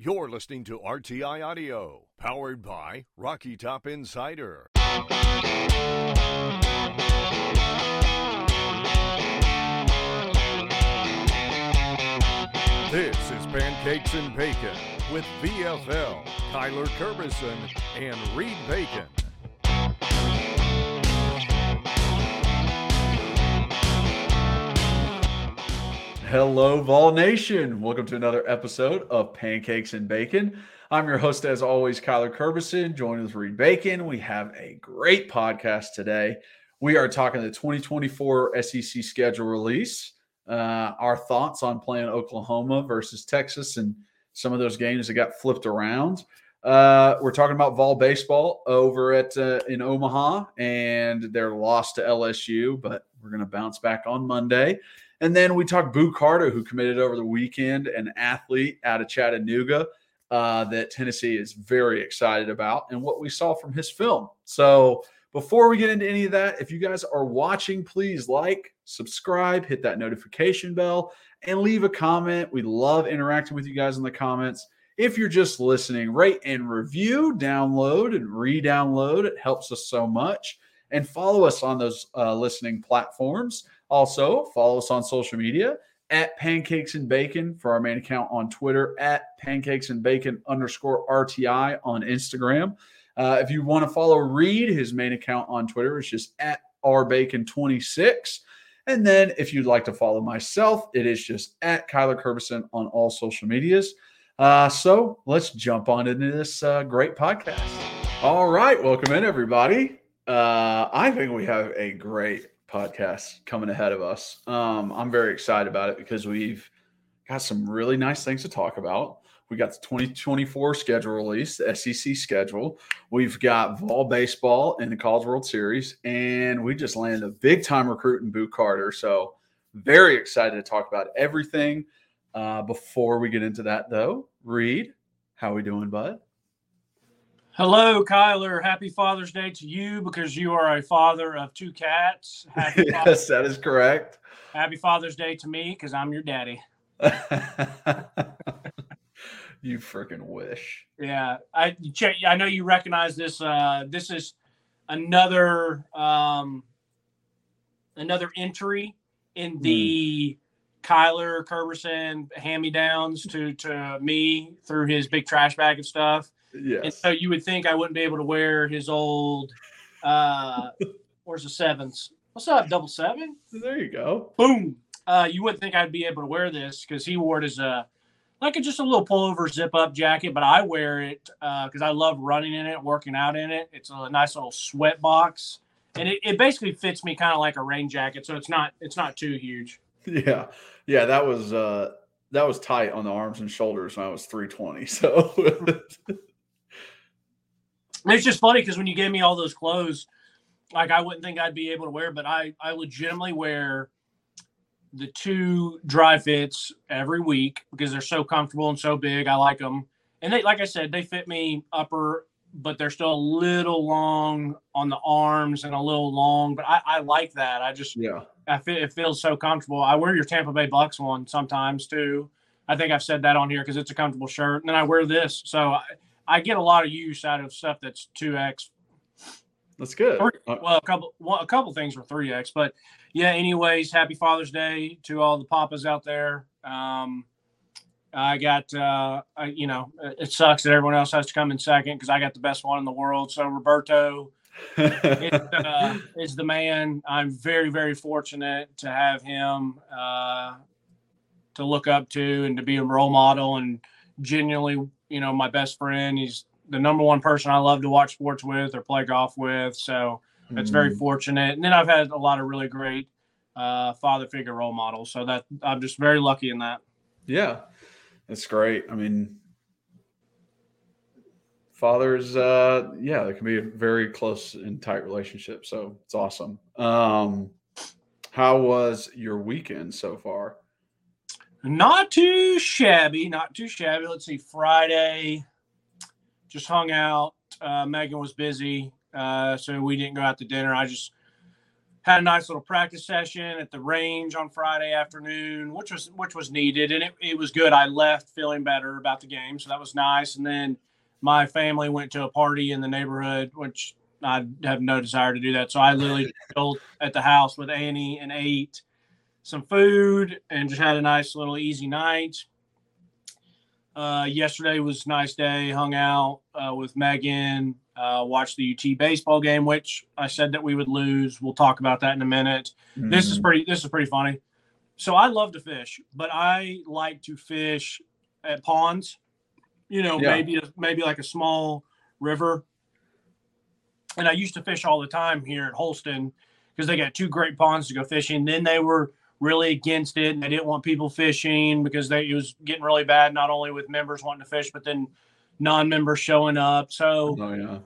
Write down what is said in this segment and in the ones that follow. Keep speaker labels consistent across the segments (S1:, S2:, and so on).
S1: You're listening to RTI Audio, powered by Rocky Top Insider. This is Pancakes and Bacon with VFL, Kyler Kerbyson, and Reed Bacon.
S2: Hello, Vol Nation. Welcome to another episode of Pancakes and Bacon. I'm your host, as always, Kyler Kerbyson, joined with Reed Bacon. We have a great podcast today. We are talking the 2024 SEC schedule release, uh, our thoughts on playing Oklahoma versus Texas and some of those games that got flipped around. Uh, we're talking about Vol baseball over at uh, in Omaha and their loss to LSU, but we're going to bounce back on Monday. And then we talked Boo Carter, who committed over the weekend, an athlete out of Chattanooga uh, that Tennessee is very excited about, and what we saw from his film. So before we get into any of that, if you guys are watching, please like, subscribe, hit that notification bell, and leave a comment. We love interacting with you guys in the comments. If you're just listening, rate and review, download and re download. It helps us so much. And follow us on those uh, listening platforms. Also, follow us on social media at Pancakes and Bacon for our main account on Twitter, at Pancakes and Bacon underscore RTI on Instagram. Uh, if you want to follow Reed, his main account on Twitter is just at rbacon26. And then if you'd like to follow myself, it is just at Kyler Kerbyson on all social medias. Uh, so let's jump on into this uh, great podcast. All right, welcome in everybody. Uh, I think we have a great podcast coming ahead of us. Um, I'm very excited about it because we've got some really nice things to talk about. We got the 2024 schedule release, the SEC schedule. We've got Vol baseball in the College World Series, and we just landed a big time recruit in Boo Carter. So very excited to talk about everything. Uh, before we get into that, though, Reed, how we doing, bud?
S3: Hello, Kyler. Happy Father's Day to you because you are a father of two cats. Happy
S2: yes, that is correct.
S3: Happy Father's Day to me because I'm your daddy.
S2: you freaking wish.
S3: Yeah, I. I know you recognize this. Uh, this is another um, another entry in the Kyler Kerbyson hand me downs to to me through his big trash bag of stuff. And so you would think I wouldn't be able to wear his old uh where's the sevens? What's up, double seven?
S2: There you go.
S3: Boom. Uh you wouldn't think I'd be able to wear this because he wore it as a like a, just a little pullover zip up jacket, but I wear it because I love running in it, working out in it. It's a nice little sweat box. And it, it basically fits me kind of like a rain jacket, so it's not it's not too huge.
S2: Yeah. Yeah, that was uh that was tight on the arms and shoulders when I was 320. So
S3: And it's just funny because when you gave me all those clothes, like I wouldn't think I'd be able to wear, but I I legitimately wear the two dry fits every week because they're so comfortable and so big. I like them, and they like I said they fit me upper, but they're still a little long on the arms and a little long. But I, I like that. I just
S2: yeah.
S3: I feel it feels so comfortable. I wear your Tampa Bay Bucks one sometimes too. I think I've said that on here because it's a comfortable shirt, and then I wear this, so I, I get a lot of use out of stuff that's two X.
S2: That's good. Uh,
S3: Well, a couple, well, a couple things were three X, but yeah. Anyways, happy Father's Day to all the papas out there. Um, I got, uh, I, you know, it sucks that everyone else has to come in second because I got the best one in the world. So Roberto, is, uh, is the man. I'm very, very fortunate to have him uh, to look up to and to be a role model and genuinely, you know, my best friend. He's the number one person I love to watch sports with or play golf with. So that's very
S2: Mm,
S3: fortunate. And then I've had a lot of really great uh, father figure role models. So that I'm just very lucky in that.
S2: yeah. It's great. I mean fathers uh yeah, they can be a very close and tight relationship. So it's awesome. Um how was your weekend so far?
S3: Not too shabby, not too shabby. Let's see, Friday, just hung out. Uh, Megan was busy, uh, so we didn't go out to dinner. I just had a nice little practice session at the range on Friday afternoon, which was which was needed, and it, it was good. I left feeling better about the game, so that was nice. And then my family went to a party in the neighborhood, which I have no desire to do that. So I literally chilled at the house with Annie and ate some food and just had a nice little easy night. Uh, yesterday was a nice day. Hung out uh, with Megan. Uh, watched the UT baseball game, which I said that we would lose. We'll talk about that in a minute. Mm-hmm. This is pretty. This is pretty funny. So I love to fish, but I like to fish at ponds. You know, yeah. maybe maybe like a small river. And I used to fish all the time here at Holston because they got two great ponds to go fishing. Then they were really against it and they didn't want people fishing because they, it was getting really bad, not only with members wanting to fish, but then non-members showing up. So,
S2: oh, yeah.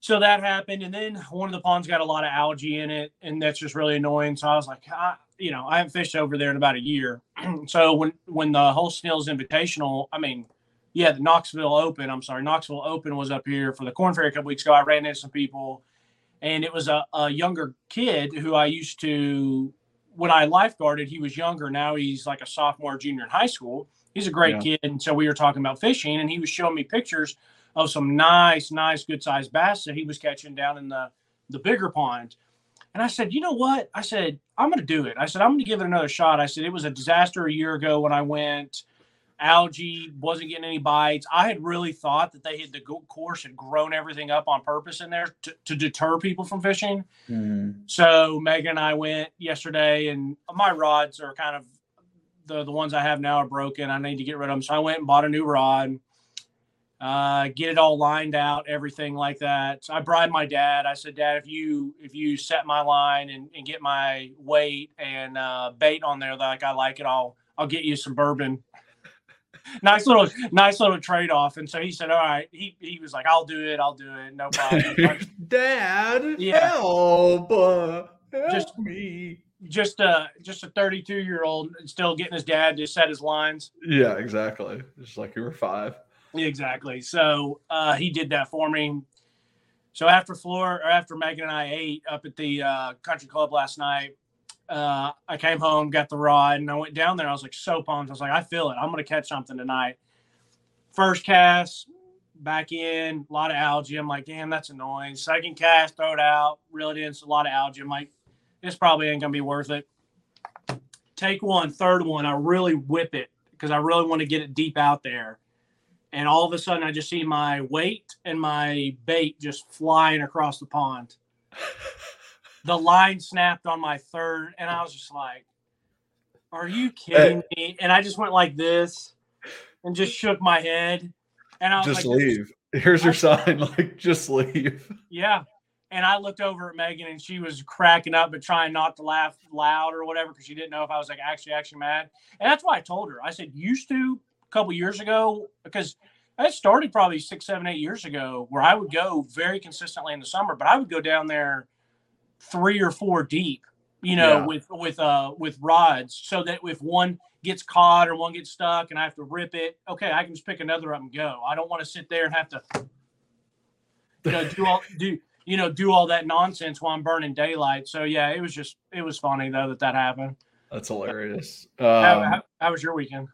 S3: So that happened, and then one of the ponds got a lot of algae in it, and that's just really annoying. So I was like, I, you know, I haven't fished over there in about a year. so when when the whole Snails Invitational, I mean, yeah, the Knoxville Open. I'm sorry, Knoxville Open was up here for the Korn Ferry a couple weeks ago. I ran into some people, and it was a, a younger kid who I used to when I lifeguarded, he was younger. Now he's like a sophomore, junior in high school. He's a great yeah. kid. And so we were talking about fishing, and he was showing me pictures of some nice, nice, good sized bass that he was catching down in the, the bigger pond. And I said, you know what? I said, I'm going to do it. I said, I'm going to give it another shot. I said, it was a disaster a year ago when I went algae, wasn't getting any bites. I had really thought that they had the course had grown everything up on purpose in there to, to deter people from fishing. Mm-hmm. So Megan and I went yesterday, and my rods are kind of the the ones I have now are broken. I need to get rid of them. So I went and bought a new rod. Uh, get it all lined out, everything like that. So I bribed my dad. I said, Dad, if you if you set my line and, and get my weight and uh, bait on there like I like it, I'll I'll get you some bourbon nice little nice little trade off. And so he said, All right, he, he was like, I'll do it, I'll do it, no problem.
S2: Dad, yeah. help, uh, help just me.
S3: Just uh just a 32 year old still getting his dad to set his lines.
S2: Yeah, exactly. Just like you were five.
S3: Exactly. So uh he did that for me. So after Floor or after Megan and I ate up at the uh, country club last night, uh, I came home, got the rod, and I went down there. I was like so pumped. I was like, I feel it. I'm to catch something tonight. First cast, back in, a lot of algae. I'm like, damn, that's annoying. Second cast, throw it out, reel it in. It's a lot of algae. I'm like, this probably ain't to be worth it. Take one, third one, I really whip it because I really want to get it deep out there. And all of a sudden, I just see my weight and my bait just flying across the pond. the line snapped on my third, and I was just like, "Are you kidding me?" And I just went like this, and just shook my head, and I was
S2: just
S3: like,
S2: leave. Here's your sign, like just leave.
S3: Yeah. And I looked over at Megan, and she was cracking up, but trying not to laugh loud or whatever because she didn't know if I was like actually actually mad. And that's why I told her. I said, "Used to a couple years ago because." I started probably six, seven, eight years ago where I would go very consistently in the summer, but I would go down there three or four deep, you know, yeah. with with uh with rods, so that if one gets caught or one gets stuck and I have to rip it, okay, I can just pick another up and go. I don't want to sit there and have to you know do all do you know do all that nonsense while I'm burning daylight. So yeah, it was just it was funny though that that happened.
S2: That's hilarious.
S3: Um, how, how, how was your weekend?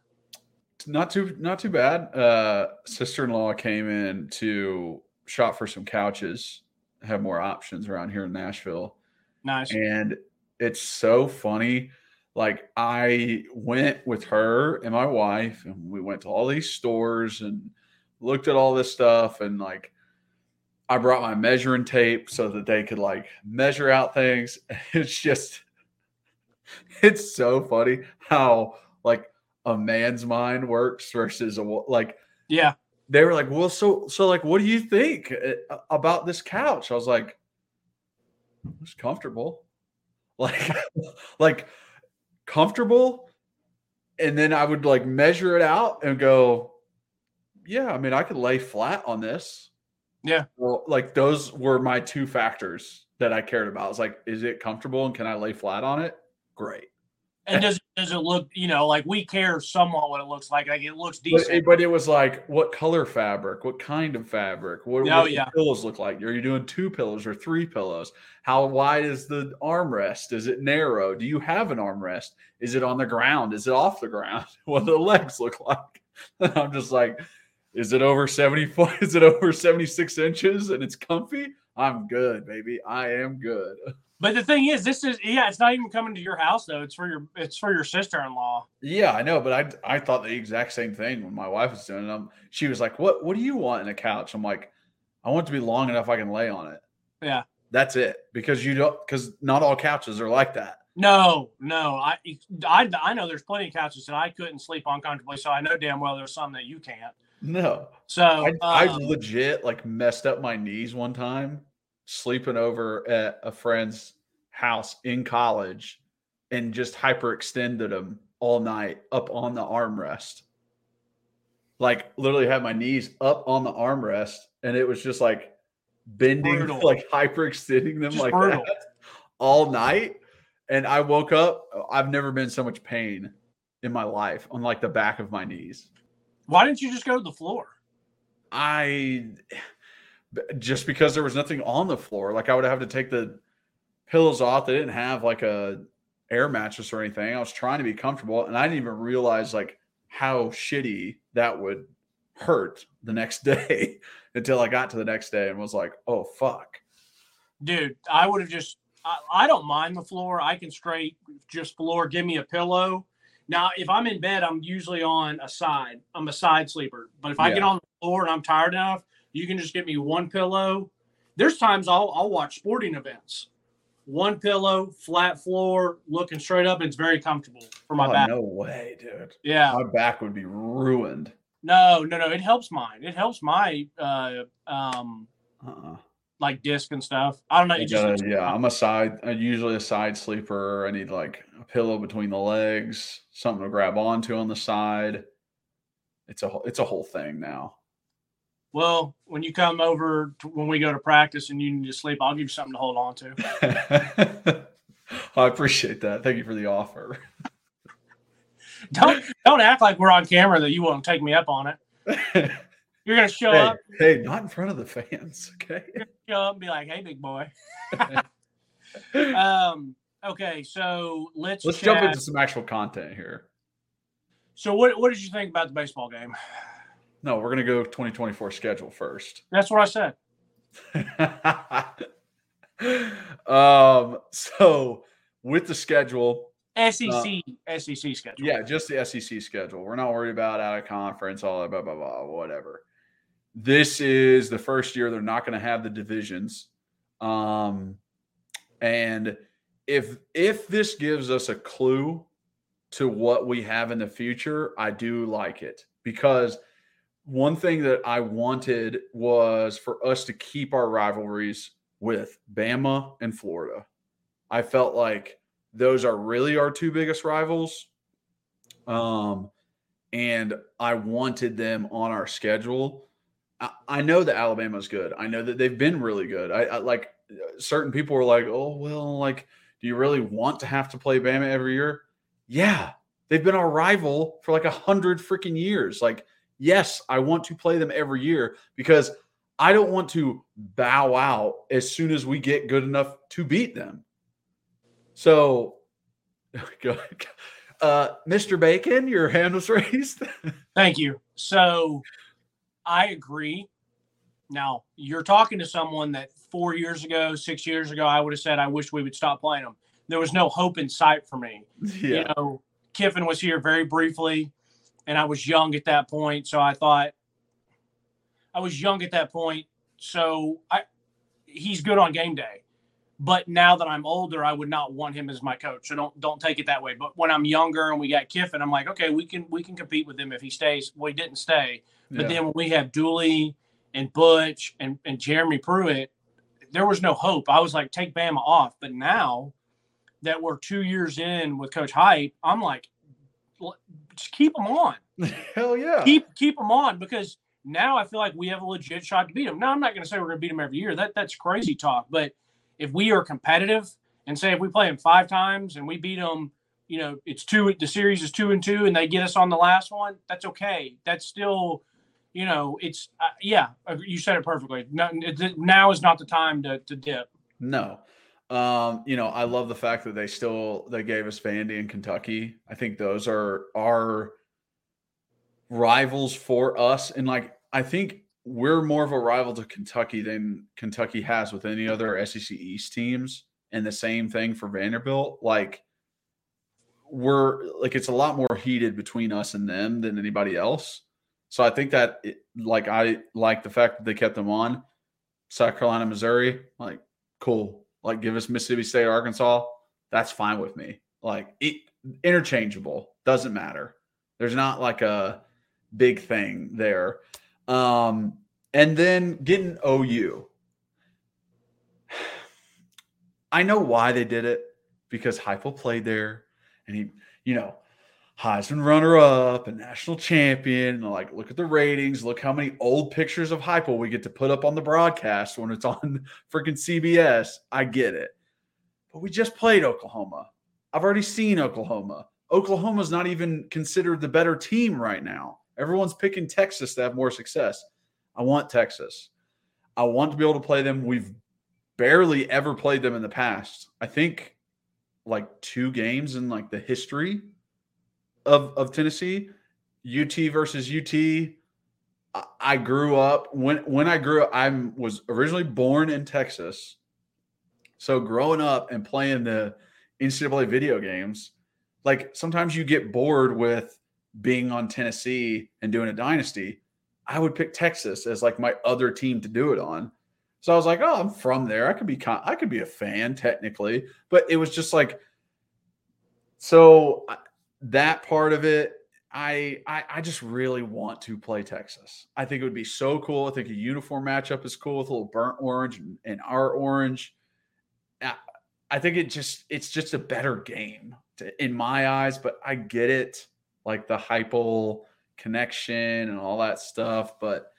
S2: Not too not too bad. Uh sister-in-law came in to shop for some couches, have more options around here in Nashville.
S3: Nice.
S2: And it's so funny. Like I went with her and my wife, and we went to all these stores and looked at all this stuff. And like I brought my measuring tape so that they could like measure out things. It's just it's so funny how like a man's mind works versus a like
S3: yeah
S2: they were like well so so like what do you think uh, about this couch i was like it's comfortable. Like like comfortable. And then I would like measure it out and go, yeah, I mean, I could lay flat on this.
S3: Yeah.
S2: Well, like those were my two factors that I cared about. I was like, is it comfortable and can I lay flat on it? Great.
S3: And does does it look, you know, like we care somewhat what it looks like? Like it looks
S2: But
S3: decent.
S2: it, but it was like, what color fabric? What kind of fabric? What,
S3: Oh,
S2: what do
S3: yeah.
S2: the pillows look like? Are you doing two pillows or three pillows? How wide is the armrest? Is it narrow? Do you have an armrest? Is it on the ground? Is it off the ground? What do the legs look like? And I'm just like, is it over 70 foot? Is it over 76 inches and it's comfy? I'm good, baby. I am good.
S3: But the thing is, this is yeah, it's not even coming to your house though. It's for your it's for your sister in law.
S2: Yeah, I know, but I I thought the exact same thing when my wife was doing it. Um, she was like, "What What do you want in a couch?" I'm like, "I want it to be long enough I can lay on it."
S3: Yeah.
S2: that's it. Because you don't, because not all couches are like that.
S3: No, no, I, I I know there's plenty of couches that I couldn't sleep on comfortably, so I know damn well there's some that you can't.
S2: No,
S3: So
S2: I, I
S3: um,
S2: legit like messed up my knees one time sleeping over at a friend's house in college and just hyperextended them all night up on the armrest. Like literally had my knees up on the armrest and it was just like bending,
S3: Brutal.
S2: like hyperextending them
S3: Just
S2: like
S3: brutal.
S2: that all night. And I woke up, I've never been so much pain in my life on like the back of my knees.
S3: why didn't you just go to the floor?
S2: I just because there was nothing on the floor, like I would have to take the pillows off. They didn't have like a air mattress or anything. I was trying to be comfortable, and I didn't even realize like how shitty that would hurt the next day until I got to the next day and was like, "Oh fuck."
S3: Dude, I would have just I, I don't mind the floor. I can straight just floor, give me a pillow. Now, if I'm in bed, I'm usually on a side. I'm a side sleeper. But if I get on the floor and I'm tired enough, you can just get me one pillow. There's times I'll I'll watch sporting events. One pillow, flat floor, looking straight up, it's very comfortable for my
S2: oh,
S3: back.
S2: no way, dude.
S3: Yeah.
S2: My back would be ruined.
S3: No, no, no. It helps mine. It helps my uh um
S2: Uh-uh.
S3: like disc and stuff. I don't know. It just
S2: gotta- yeah, I'm a side. I'm usually a side sleeper. I need like a pillow between the legs, something to grab onto on the side. It's a whole- it's a whole thing now.
S3: Well, when you come over to, when we go to practice and you need to sleep, I'll give you something to hold on to.
S2: I appreciate that. Thank you for the offer.
S3: Don't don't act like we're on camera that you won't take me up on it. You're gonna show up,
S2: hey, not in front of the fans, okay?
S3: show up, and be like, "Hey, big boy." um. Okay, so let's
S2: Let's
S3: chat.
S2: jump into some actual content here.
S3: So, what what did you think about the baseball game?
S2: No, we're gonna go 2024 schedule first.
S3: That's what I said.
S2: um, so with the schedule,
S3: SEC SEC schedule.
S2: Uh, Yeah, just the SEC schedule. We're not worried about out of conference, all that, blah, blah, blah, whatever. This is the first year they're not going to have the divisions. Um, and if if this gives us a clue to what we have in the future, I do like it because one thing that I wanted was for us to keep our rivalries with Bama and Florida. I felt like those are really our two biggest rivals. Um, and I wanted them on our schedule. I, know that Alabama's good. I know that they've been really good. I, I like certain people were like, oh, well, like, do you really want to have to play Bama every year? Yeah, they've been our rival for like a hundred freaking years. Like, yes, I want to play them every year because I don't want to bow out as soon as we get good enough to beat them. So. Uh, Mr. Bacon, your hand was raised.
S3: Thank you. So I agree. Now you're talking to someone that four years ago, six years ago, I would have said I wish we would stop playing them. There was no hope in sight for me. You know, Kiffin was here very briefly, and I was young at that point, so I thought I was young at that point. So I he's good on game day. But now that I'm older, I would not want him as my coach. So don't don't take it that way. But when I'm younger and we got Kiffin, I'm like, okay, we can we can compete with him if he stays. Well, he didn't stay. But
S2: yeah.
S3: then when we have Dooley and Butch and, and Jeremy Pruitt, there was no hope. I was like, take Bama off. But now that we're two years in with Coach Heup, I'm like, just keep them on.
S2: Hell yeah.
S3: Keep keep them on because now I feel like we have a legit shot to beat them. Now I'm not going to say we're going to beat them every year. That that's crazy talk. But if we are competitive and say if we play them five times and we beat them, you know, it's two. The series is two and two, and they get us on the last one. That's okay. That's still, you know, it's uh, yeah. uh, You said it perfectly. No, it- now is not the time to to dip.
S2: No. Um, you know, I love the fact that they still they gave us Vandy and Kentucky. I think those are our rivals for us. And like I think we're more of a rival to Kentucky than Kentucky has with any other SEC East teams. And the same thing for Vanderbilt. Like we're like it's a lot more heated between us and them than anybody else. So I think that it, like I like the fact that they kept them on. South Carolina, Missouri, like cool. Like give us Mississippi State, Arkansas. That's fine with me. Like it, interchangeable doesn't matter. There's not like a big thing there. Um, and then getting OU. I know why they did it because Heupel played there, and he, you know, Heisman runner up and national champion. And like, look at the ratings. Look how many old pictures of Heupel we get to put up on the broadcast when it's on freaking CBS. I get it. But we just played Oklahoma. I've already seen Oklahoma. Oklahoma's not even considered the better team right now. Everyone's picking Texas to have more success. I want Texas. I want to be able to play them. We've barely ever played them in the past. I think like two games in like the history of of Tennessee, UT versus UT. I- grew up when when I grew up. I was originally born in Texas, so growing up and playing the NCAA video games, like sometimes you get bored with being on Tennessee and doing a dynasty. I would pick Texas as like my other team to do it on. So I was like, oh, I'm from there. I could be con- I could be a fan technically, but it was just like so I- that part of it I, I I just really want to play Texas. I think it would be so cool. I think a uniform matchup is cool with a little burnt orange and, and our orange. I, I think it just it's just a better game to, in my eyes, but I get it, like the Heupel connection and all that stuff. But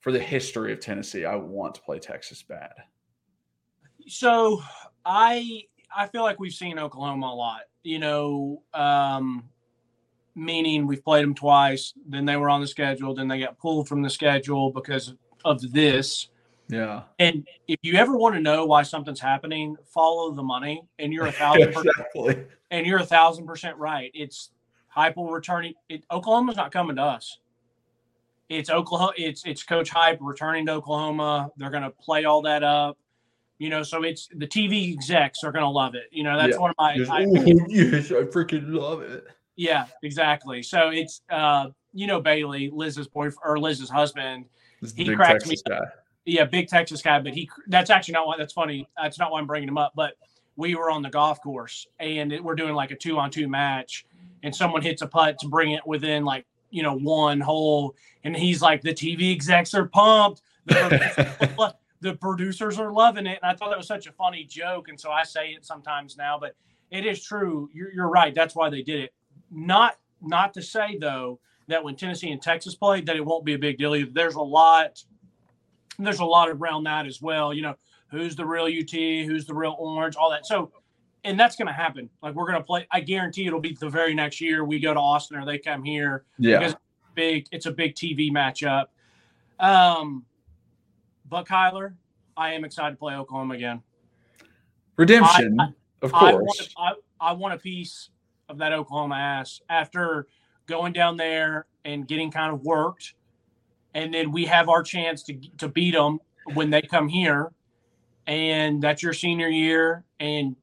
S2: for the history of Tennessee, I want to play Texas bad.
S3: So I I feel like we've seen Oklahoma a lot. You know, um, meaning we've played them twice. Then they were on the schedule. Then they got pulled from the schedule because of this.
S2: Yeah,
S3: And if you ever want to know why something's happening, follow the money, and you're a thousand percent,
S2: exactly.
S3: and you're a thousand percent right. It's Heupel returning. It, Oklahoma's not coming to us. It's Oklahoma. It's it's Coach Heup returning to Oklahoma. They're going to play all that up. You know, so it's the TV execs are going to love it. You know, that's
S2: Yeah.
S3: one of my.
S2: Just,
S3: I-
S2: "Oh, yes, I freaking love it.
S3: yeah, exactly. So it's uh, you know, Bailey, Liz's boyfriend or Liz's husband. He cracks me
S2: guy.
S3: yeah, big Texas guy, but he that's actually not why that's funny. That's not why I'm bringing him up. But we were on the golf course and it, we're doing like a two on two match, and someone hits a putt to bring it within like you know one hole, and he's like, the TV execs are pumped. The producers, are lo- the producers are loving it, and I thought that was such a funny joke, and so I say it sometimes now, but it is true. You're, you're right. That's why they did it. Not not to say though that when Tennessee and Texas play that it won't be a big deal. Either. There's a lot there's a lot around that as well. You know, who's the real UT, who's the real Orange, all that. So, and that's going to happen. Like we're going to play. I guarantee it'll be the very next year we go to Austin or they come here.
S2: Yeah,
S3: Because big. It's a big TV matchup. Um, but Kyler, I am excited to play Oklahoma again.
S2: redemption,
S3: I-
S2: of
S3: I
S2: course.
S3: want, I, I want a piece of that Oklahoma ass after going down there and getting kind of worked, and then we have our chance to to beat them when they come here, and that's your senior year, and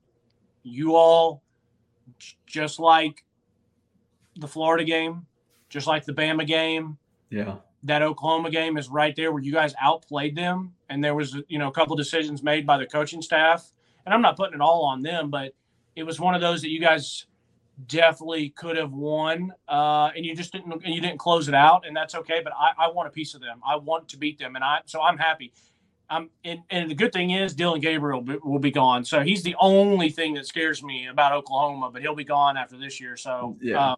S3: you all, just like the Florida game, just like the Bama game,
S2: yeah,
S3: that Oklahoma game is right there where you guys outplayed them, and there was you know a couple decisions made by the coaching staff, and I'm not putting it all on them, but it was one of those that you guys definitely could have won, uh, and you just didn't and you didn't close it out, and that's okay. But I, I want a piece of them. I want to beat them, and I so I'm happy. Um, and, and the good thing is Dillon Gabriel will be gone, so he's the only thing that scares me about Oklahoma. But he'll be gone after this year, so
S2: Yeah.
S3: uh,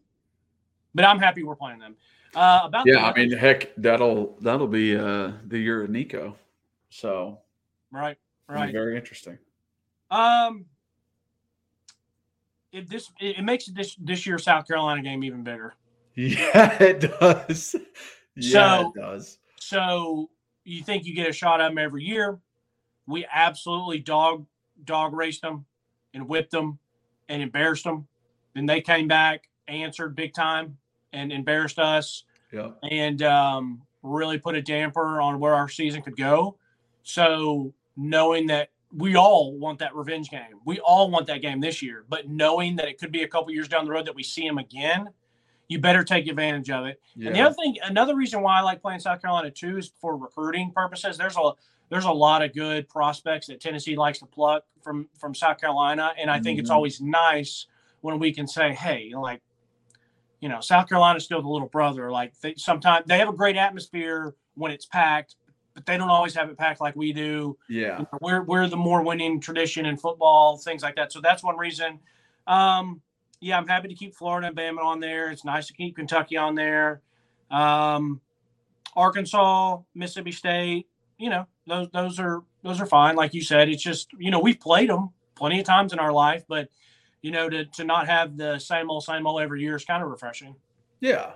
S3: but I'm happy we're playing them. Uh, about
S2: yeah. I mean, heck, that'll that'll be uh the year of Nico. So
S3: right, right.
S2: very interesting.
S3: Um, it this it, it makes this this year's South Carolina game even bigger.
S2: Yeah, it does. Yeah,
S3: So-
S2: it does.
S3: So you think you get a shot at them every year? We absolutely dog dog raced them and whipped them and embarrassed them. Then they came back, answered big time, and embarrassed us,
S2: Yeah.
S3: and um, really put a damper on where our season could go. So knowing that we all want that revenge game, we all want that game this year, but knowing that it could be a couple years down the road that we see them again, you better take advantage of it.
S2: Yeah.
S3: And the other thing, another reason why I like playing South Carolina too is for recruiting purposes. There's a there's a lot of good prospects that Tennessee likes to pluck from from South Carolina, and I think it's
S2: Mhm.
S3: always nice when we can say, hey, like, you know, South Carolina's still the little brother. Like, they, sometimes they have a great atmosphere when it's packed, but they don't always have it packed like we do.
S2: yeah.
S3: We're we're the more winning tradition in football, things like that. So that's one reason. Um, yeah, I'm happy to keep Florida and Bama on there. It's nice to keep Kentucky on there. Um, Arkansas, Mississippi State, you know, those those are those are fine. Like you said, it's just you know we've played them plenty of times in our life, but you know to to not have the same old same old every year is kind of refreshing.
S2: Yeah,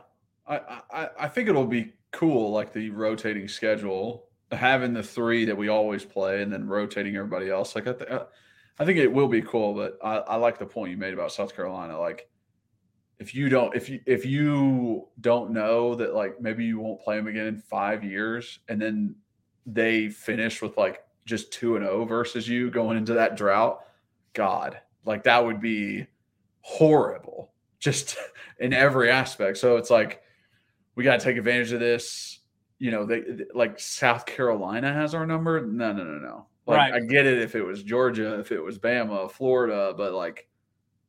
S2: I, I I think it'll be cool, like the rotating schedule, having the three that we always play, and then rotating everybody else. Like I, th- I think it will be cool. But I, I like the point you made about South Carolina. Like, if you don't, if you if you don't know that, like maybe you won't play them again in five years, and then they finish with like just two and zero versus you going into that drought. God, like that would be horrible, just in every aspect. So it's like we got to take advantage of this. You know, they like South Carolina has our number. No, no, no, no. Like,
S3: Right.
S2: I get it if it was Georgia, if it was Bama, Florida, but like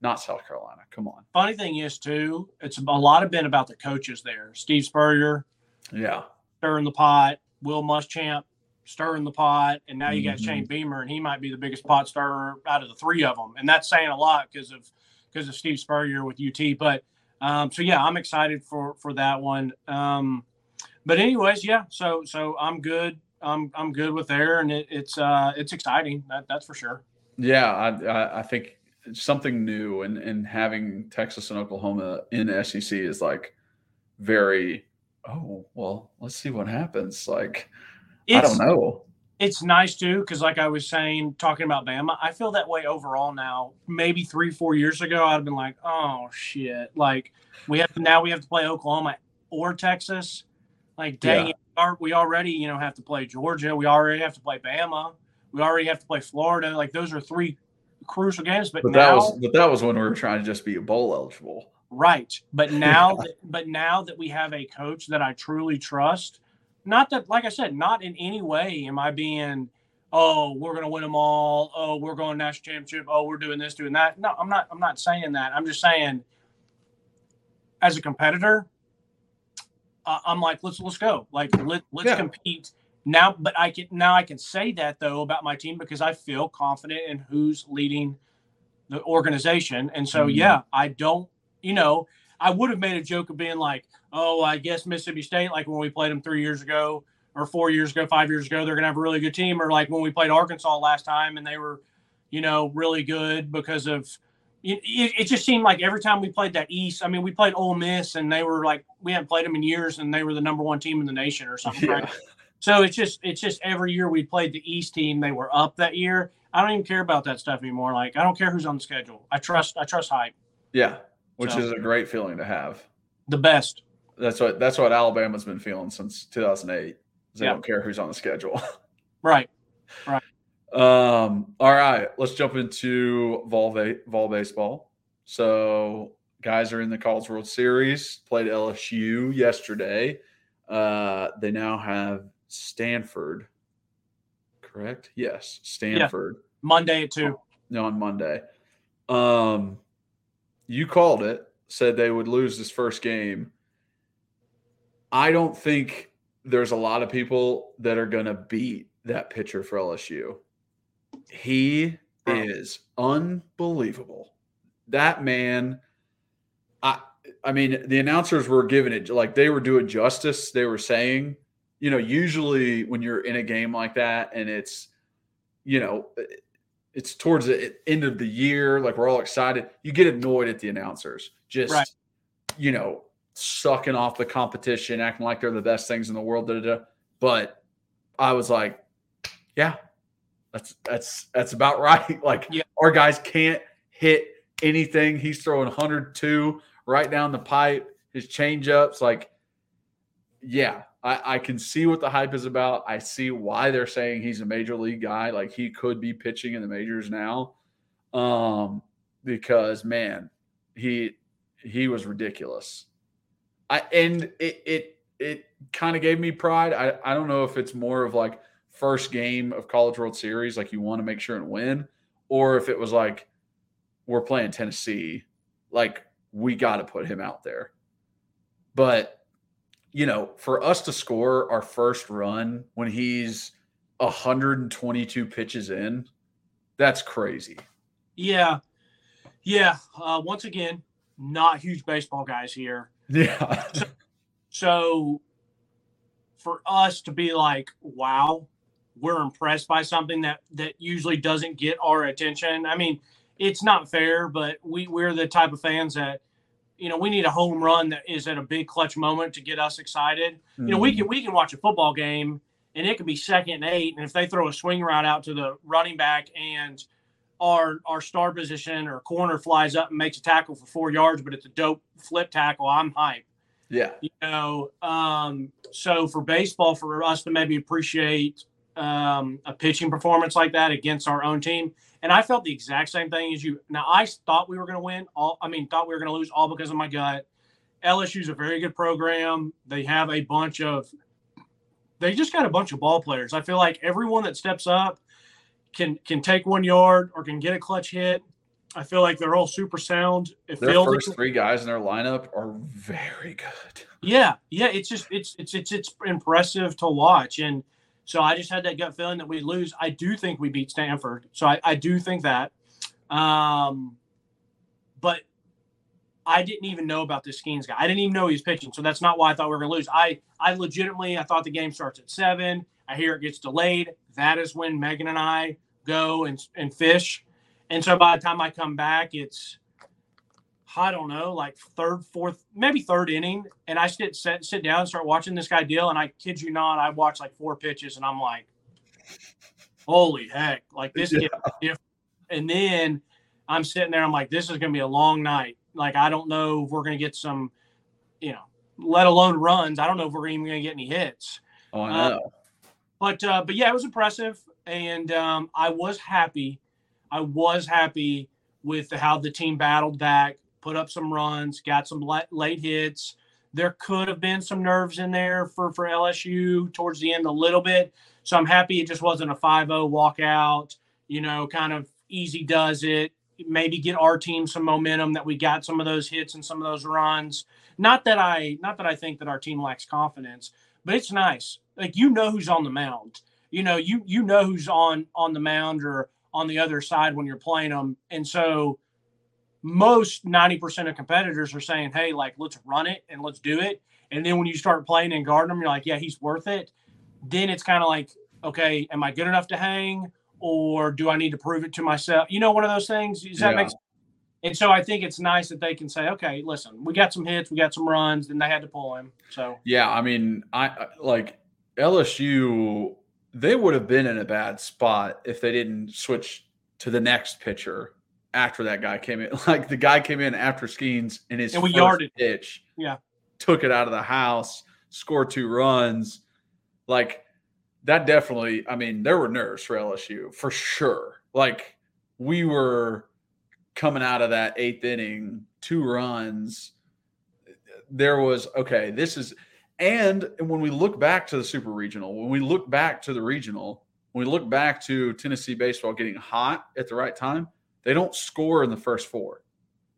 S2: not South Carolina. Come on.
S3: Funny thing is too, it's a lot of been about the coaches there. Steve Spurrier
S2: Yeah.
S3: stirring the pot, Will Muschamp stirring the pot, and now you got
S2: Mhm.
S3: Shane Beamer, and he might be the biggest pot stirrer out of the three of them, and that's saying a lot because of because of Steve Spurrier with UT. But um, so yeah, I'm excited for for that one. Um, but anyways, yeah, so so I'm good. I'm I'm good with there, and it, it's uh it's exciting. That that's for sure.
S2: Yeah. I, I, I think something new and, and having Texas and Oklahoma in SEC is like very, oh, well, let's see what happens. Like, I
S3: It's,
S2: don't know.
S3: it's nice too because like i was saying talking about bama i feel that way overall now maybe three four years ago i'd have been like oh shit like we have to now we have to play oklahoma or texas like dang
S2: Yeah.
S3: it we already you know have to play georgia we already have to play bama we already have to play florida like those are three crucial games but,
S2: But
S3: now
S2: that was but that was when we were trying to just be bowl eligible.
S3: Right. But now that, but now that we have a coach that I truly trust, not that like I said, not in any way am I being oh, we're going to win them all. Oh, we're going national championship. Oh, we're doing this, doing that. No, I'm not I'm not saying that. I'm just saying as a competitor, uh, I'm like let's let's go. Like let let's
S2: Yeah.
S3: compete. Now, but I can now I can say that though about my team because I feel confident in who's leading the organization. And so,
S2: Mhm.
S3: yeah, I don't, you know, I would have made a joke of being like, oh, I guess Mississippi State, like when we played them three years ago or four years ago, five years ago, they're going to have a really good team. Or like when we played Arkansas last time and they were, you know, really good because of, it, it just seemed like every time we played that East, I mean, we played Ole Miss and they were like, we hadn't played them in years and they were the number one team in the nation or something.
S2: Yeah.
S3: Right? So it's just it's just every year we played the East team, they were up that year. I don't even care about that stuff anymore. Like I don't care who's on the schedule. I trust I trust hype.
S2: Yeah, which
S3: So-
S2: is a great feeling to have.
S3: The best.
S2: That's what that's what Alabama's been feeling since 2008. They
S3: Yeah.
S2: don't care who's on the schedule.
S3: Right.
S2: um. All right, let's jump into vol vol baseball. So guys are in the College World Series. Played LSU yesterday. Uh, they now have Stanford. Correct? Yes, Stanford.
S3: Monday at two.
S2: on Monday. Um, you called it, said they would lose this first game. I don't think there's a lot of people that are going to beat that pitcher for LSU. He is unbelievable. That man, I I mean, the announcers were giving it like they were doing justice. They were saying, you know, usually when you're in a game like that and it's, you know, it's towards the end of the year, like we're all excited. You get annoyed at the announcers, just
S3: Right.
S2: you know, sucking off the competition, acting like they're the best things in the world. Da, da, da. But I was like, yeah, that's that's that's about right. Like
S3: Yeah.
S2: our guys can't hit anything. He's throwing 102 right down the pipe. His changeups, like, yeah, I, I can see what the hype is about. I see why they're saying he's a major league guy. Like he could be pitching in the majors now. Um, because man, he he was ridiculous. I and it it it kind of gave me pride. I, I don't know if it's more of like first game of College World Series, like you want to make sure and win, or if it was like we're playing Tennessee, like we got to put him out there. But you know, for us to score our first run when he's 122 pitches in, that's crazy.
S3: Yeah. Yeah. Uh, once again, not huge baseball guys here.
S2: Yeah.
S3: So for us to be like, wow, we're impressed by something that that usually doesn't get our attention. I mean, it's not fair, but we we're the type of fans that you know we need a home run that is at a big clutch moment to get us excited. You know, we can we can watch a football game and it could be second and eight, and if they throw a swing route out to the running back and our our star position or corner flies up and makes a tackle for four yards, but it's a dope flip tackle, I'm hyped
S2: yeah.
S3: you know um so for baseball for us to maybe appreciate um a pitching performance like that against our own team and i felt the exact same thing as you. Now i thought we were going to win all i mean thought we were going to lose all because of my gut. Lsu's a very good program. They have a bunch of they just got a bunch of ball players. I feel like everyone that steps up can can take one yard or can get a clutch hit. I feel like they're all super sound. If
S2: Their
S3: fielding-
S2: first three guys in their lineup are very good.
S3: yeah, yeah, it's just it's it's it's it's impressive to watch, and so I just had that gut feeling that we lose. I do think we beat Stanford, so I, I do think that, um, but I didn't even know about this Skenes guy. I didn't even know he was pitching, so that's not why I thought we were going to lose. I I legitimately I thought the game starts at seven. I hear it gets delayed. That is when Megan and I go and and fish, and so by the time I come back, it's I don't know, like third, fourth, maybe third inning, and I sit sit, sit down and start watching this guy deal, and I kid you not, I watch like four pitches, and I'm like, holy heck, like this
S2: Yeah.
S3: kid, and then I'm sitting there, I'm like, this is gonna be a long night. Like I don't know if we're gonna get some, you know, let alone runs. I don't know if we're even gonna get any hits.
S2: Oh, I
S3: Uh,
S2: know.
S3: But uh, but yeah, it was impressive, and um, I was happy. I was happy with how the team battled back, put up some runs, got some late, hits. There could have been some nerves in there for for LSU towards the end a little bit. So I'm happy it just wasn't a 5-0 walkout. You know, kind of easy does it. Maybe get our team some momentum that we got some of those hits and some of those runs. Not that I not that I think that our team lacks confidence, but it's nice. Like you know who's on the mound. You know, you you know who's on on the mound or on the other side when you're playing them. And so most 90% of competitors are saying, "Hey, like let's run it and let's do it." And then when you start playing and guarding them, you're like, "Yeah, he's worth it." Then it's kind of like, "Okay, am I good enough to hang or do I need to prove it to myself?" You know, one of those things. Does that
S2: Yeah.
S3: make sense? And so I think it's nice that they can say, "Okay, listen, we got some hits, we got some runs." Then they had to pull him. So
S2: Yeah, I mean, I I- like LSU. They would have been in a bad spot if they didn't switch to the next pitcher after that guy came in. Like the guy came in after Skenes in his
S3: And we yarded.
S2: pitch.
S3: Yeah.
S2: took it out of the house, scored two runs. Like that definitely. I mean, there were nerves for LSU for sure. Like we were coming out of that eighth inning, two runs. There was okay. This is and when we look back to the super regional, when we look back to the regional, when we look back to Tennessee baseball getting hot at the right time, they don't score in the first four.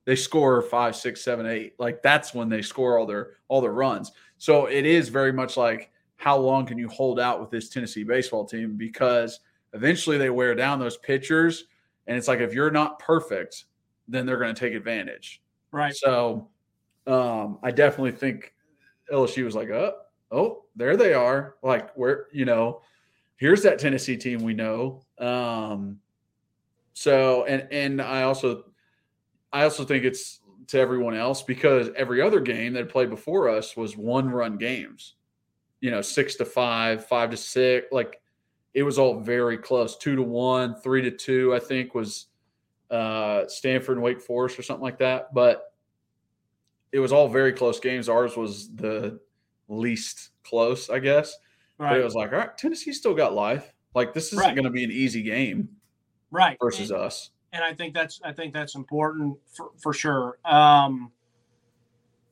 S2: They score five, six, seven, eight. Like that's when they score all their all their runs. So it is very much like how long can you hold out with this Tennessee baseball team? Because eventually they wear down those pitchers, and it's like if you're not perfect, then they're going to take advantage.
S3: right.
S2: So um, I definitely think LSU was like, oh, oh, there they are. Like, where, you know, here's that Tennessee team we know. Um, So and and I also I also think it's to everyone else because every other game that played before us was one run games. You know, six to five, five to six, like it was all very close. Two to one, three to two, I think was uh Stanford and Wake Forest or something like that. But it was all very close games. Ours was the least close, I guess. Right. But it was like, all right, Tennessee still got life. Like this isn't right. going to be an easy game,
S3: right?
S2: Versus
S3: and,
S2: us.
S3: And I think that's I think that's important for, for sure. Um,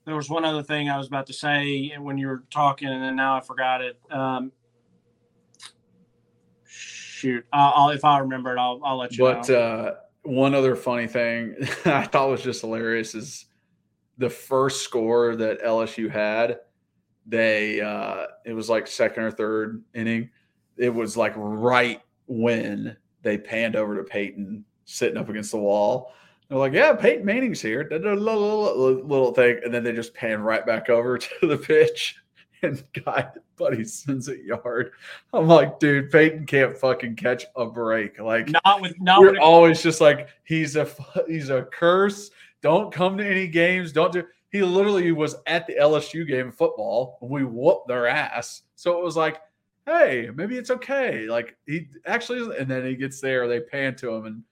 S3: there was one other thing I was about to say when you were talking, and then now I forgot it. Um, shoot, I'll, if I remember it, I'll, I'll let you know.
S2: but,
S3: know.
S2: uh, one other funny thing I thought was just hilarious is the first score that LSU had. They uh, it was like second or third inning. It was like right when they panned over to Peyton sitting up against the wall. They're like, "Yeah, Peyton Manning's here." Little, thing, and then they just pan right back over to the pitch, and guy, buddy sends it yard. I'm like, dude, Peyton can't fucking catch a break. Like,
S3: not with not.
S2: We're always just like, he's a he's a curse. Don't come to any games. Don't do. He literally was at the LSU game football. We whooped their ass. So it was like, hey, maybe it's okay. Like he actually, and then he gets there. They pan to him and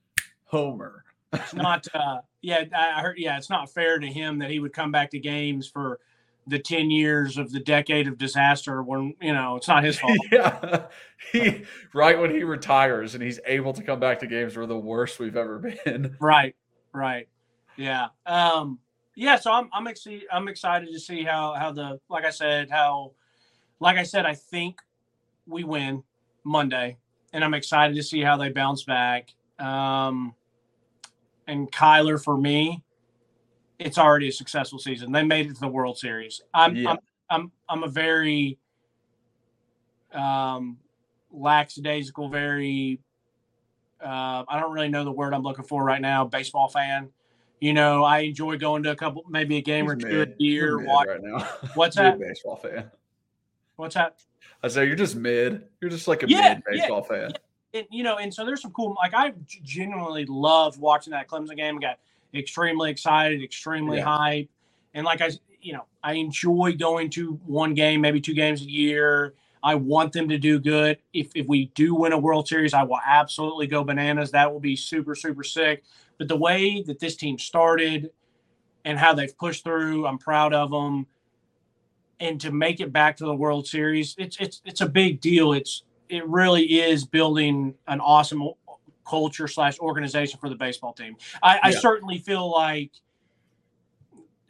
S2: Homer.
S3: it's not. uh Yeah, I heard. Yeah, it's not fair to him that he would come back to games for the 10 years of the decade of disaster when you know it's not his fault
S2: yeah he right when he retires and he's able to come back to games were the worst we've ever been
S3: right right yeah. Um, yeah. So I'm I'm excited. I'm excited to see how how the like I said how like I said I think we win Monday, and I'm excited to see how they bounce back. Um, and Kyler for me, it's already a successful season. They made it to the World Series. I'm yeah. I'm, I'm I'm a very um lackadaisical, very uh, I don't really know the word I'm looking for right now. Baseball fan. You know, I enjoy going to a couple, maybe a game He's or two a year.
S2: Watch, right now.
S3: What's that?
S2: baseball fan.
S3: What's that?
S2: I say you're just mid. You're just like a yeah, mid baseball yeah, fan.
S3: Yeah. And, you know, and so there's some cool. Like I genuinely loved watching that Clemson game. Got extremely excited, extremely yeah. hype, and like I, you know, I enjoy going to one game, maybe two games a year. I want them to do good. If if we do win a World Series, I will absolutely go bananas. That will be super super sick. But the way that this team started and how they've pushed through, I'm proud of them. And to make it back to the World Series, it's it's it's a big deal. It's it really is building an awesome culture slash organization for the baseball team. I, yeah. I certainly feel like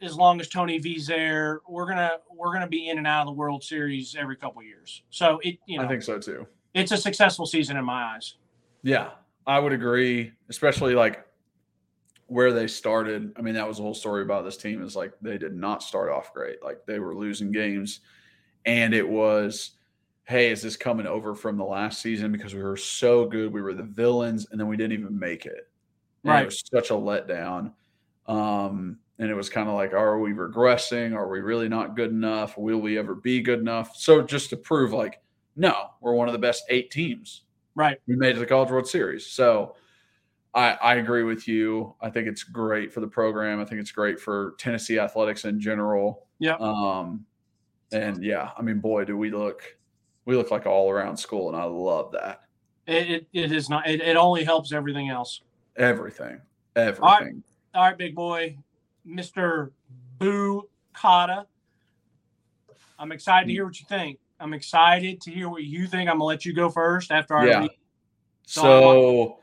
S3: as long as Tony V's there, we're gonna we're gonna be in and out of the World Series every couple years. So it you know
S2: I think so too.
S3: It's a successful season in my eyes.
S2: Yeah, I would agree, especially like where they started. I mean, that was the whole story about this team is like they did not start off great. Like they were losing games. And it was, hey, is this coming over from the last season? Because we were so good. We were the villains, and then we didn't even make it. And right. It was such a letdown. Um, and it was kind of like, are we regressing? Are we really not good enough? Will we ever be good enough? So just to prove, like, no, we're one of the best eight teams.
S3: Right.
S2: We made it to the College World Series. So I, I agree with you. I think it's great for the program. I think it's great for Tennessee athletics in general.
S3: Yeah.
S2: Um, and yeah, I mean, boy, do we look we look like an all around school, and I love that.
S3: It it, it is not. It, it only helps everything else.
S2: Everything. Everything.
S3: All right, all right big boy, Mister Boo Carter. I'm excited to hear what you think. I'm excited to hear what you think. I'm gonna let you go first after I
S2: yeah. read. So, so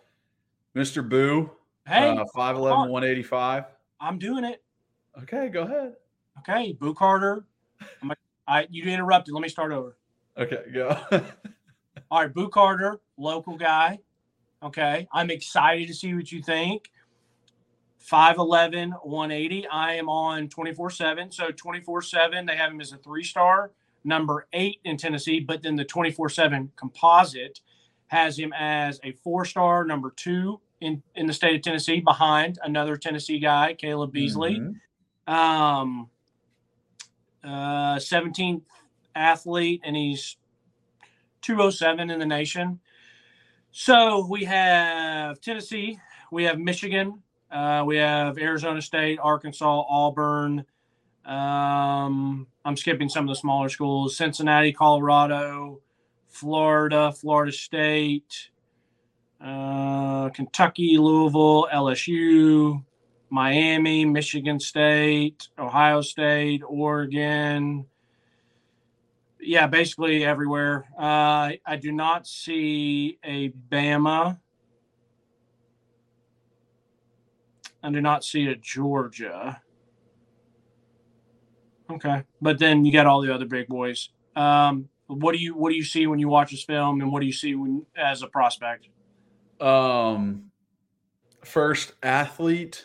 S2: Mr. Boo.
S3: Hey,
S2: uh, 5'11, 185.
S3: I'm doing it.
S2: Okay, go ahead.
S3: Okay, Boo Carter. I'm, I you interrupted. Let me start over.
S2: Okay, go.
S3: All right, Boo Carter, local guy. Okay, I'm excited to see what you think. 5'11, 180. I am on 24 7. So 24 7, they have him as a three star, number eight in Tennessee, but then the 24 7 composite has him as a four star, number two in, in the state of Tennessee, behind another Tennessee guy, Caleb Beasley. Mm-hmm. Um, uh, 17th athlete, and he's 207 in the nation. So we have Tennessee we have Michigan, uh, we have Arizona State, Arkansas, Auburn. Um, I'm skipping some of the smaller schools: Cincinnati, Colorado, Florida, Florida State, uh, Kentucky, Louisville, LSU, Miami, Michigan State, Ohio State, Oregon. Yeah, basically everywhere. Uh, I do not see a Bama. I do not see a Georgia. Okay, but then you got all the other big boys. Um, what do you what do you see when you watch this film, and what do you see when, as a prospect?
S2: Um, first athlete.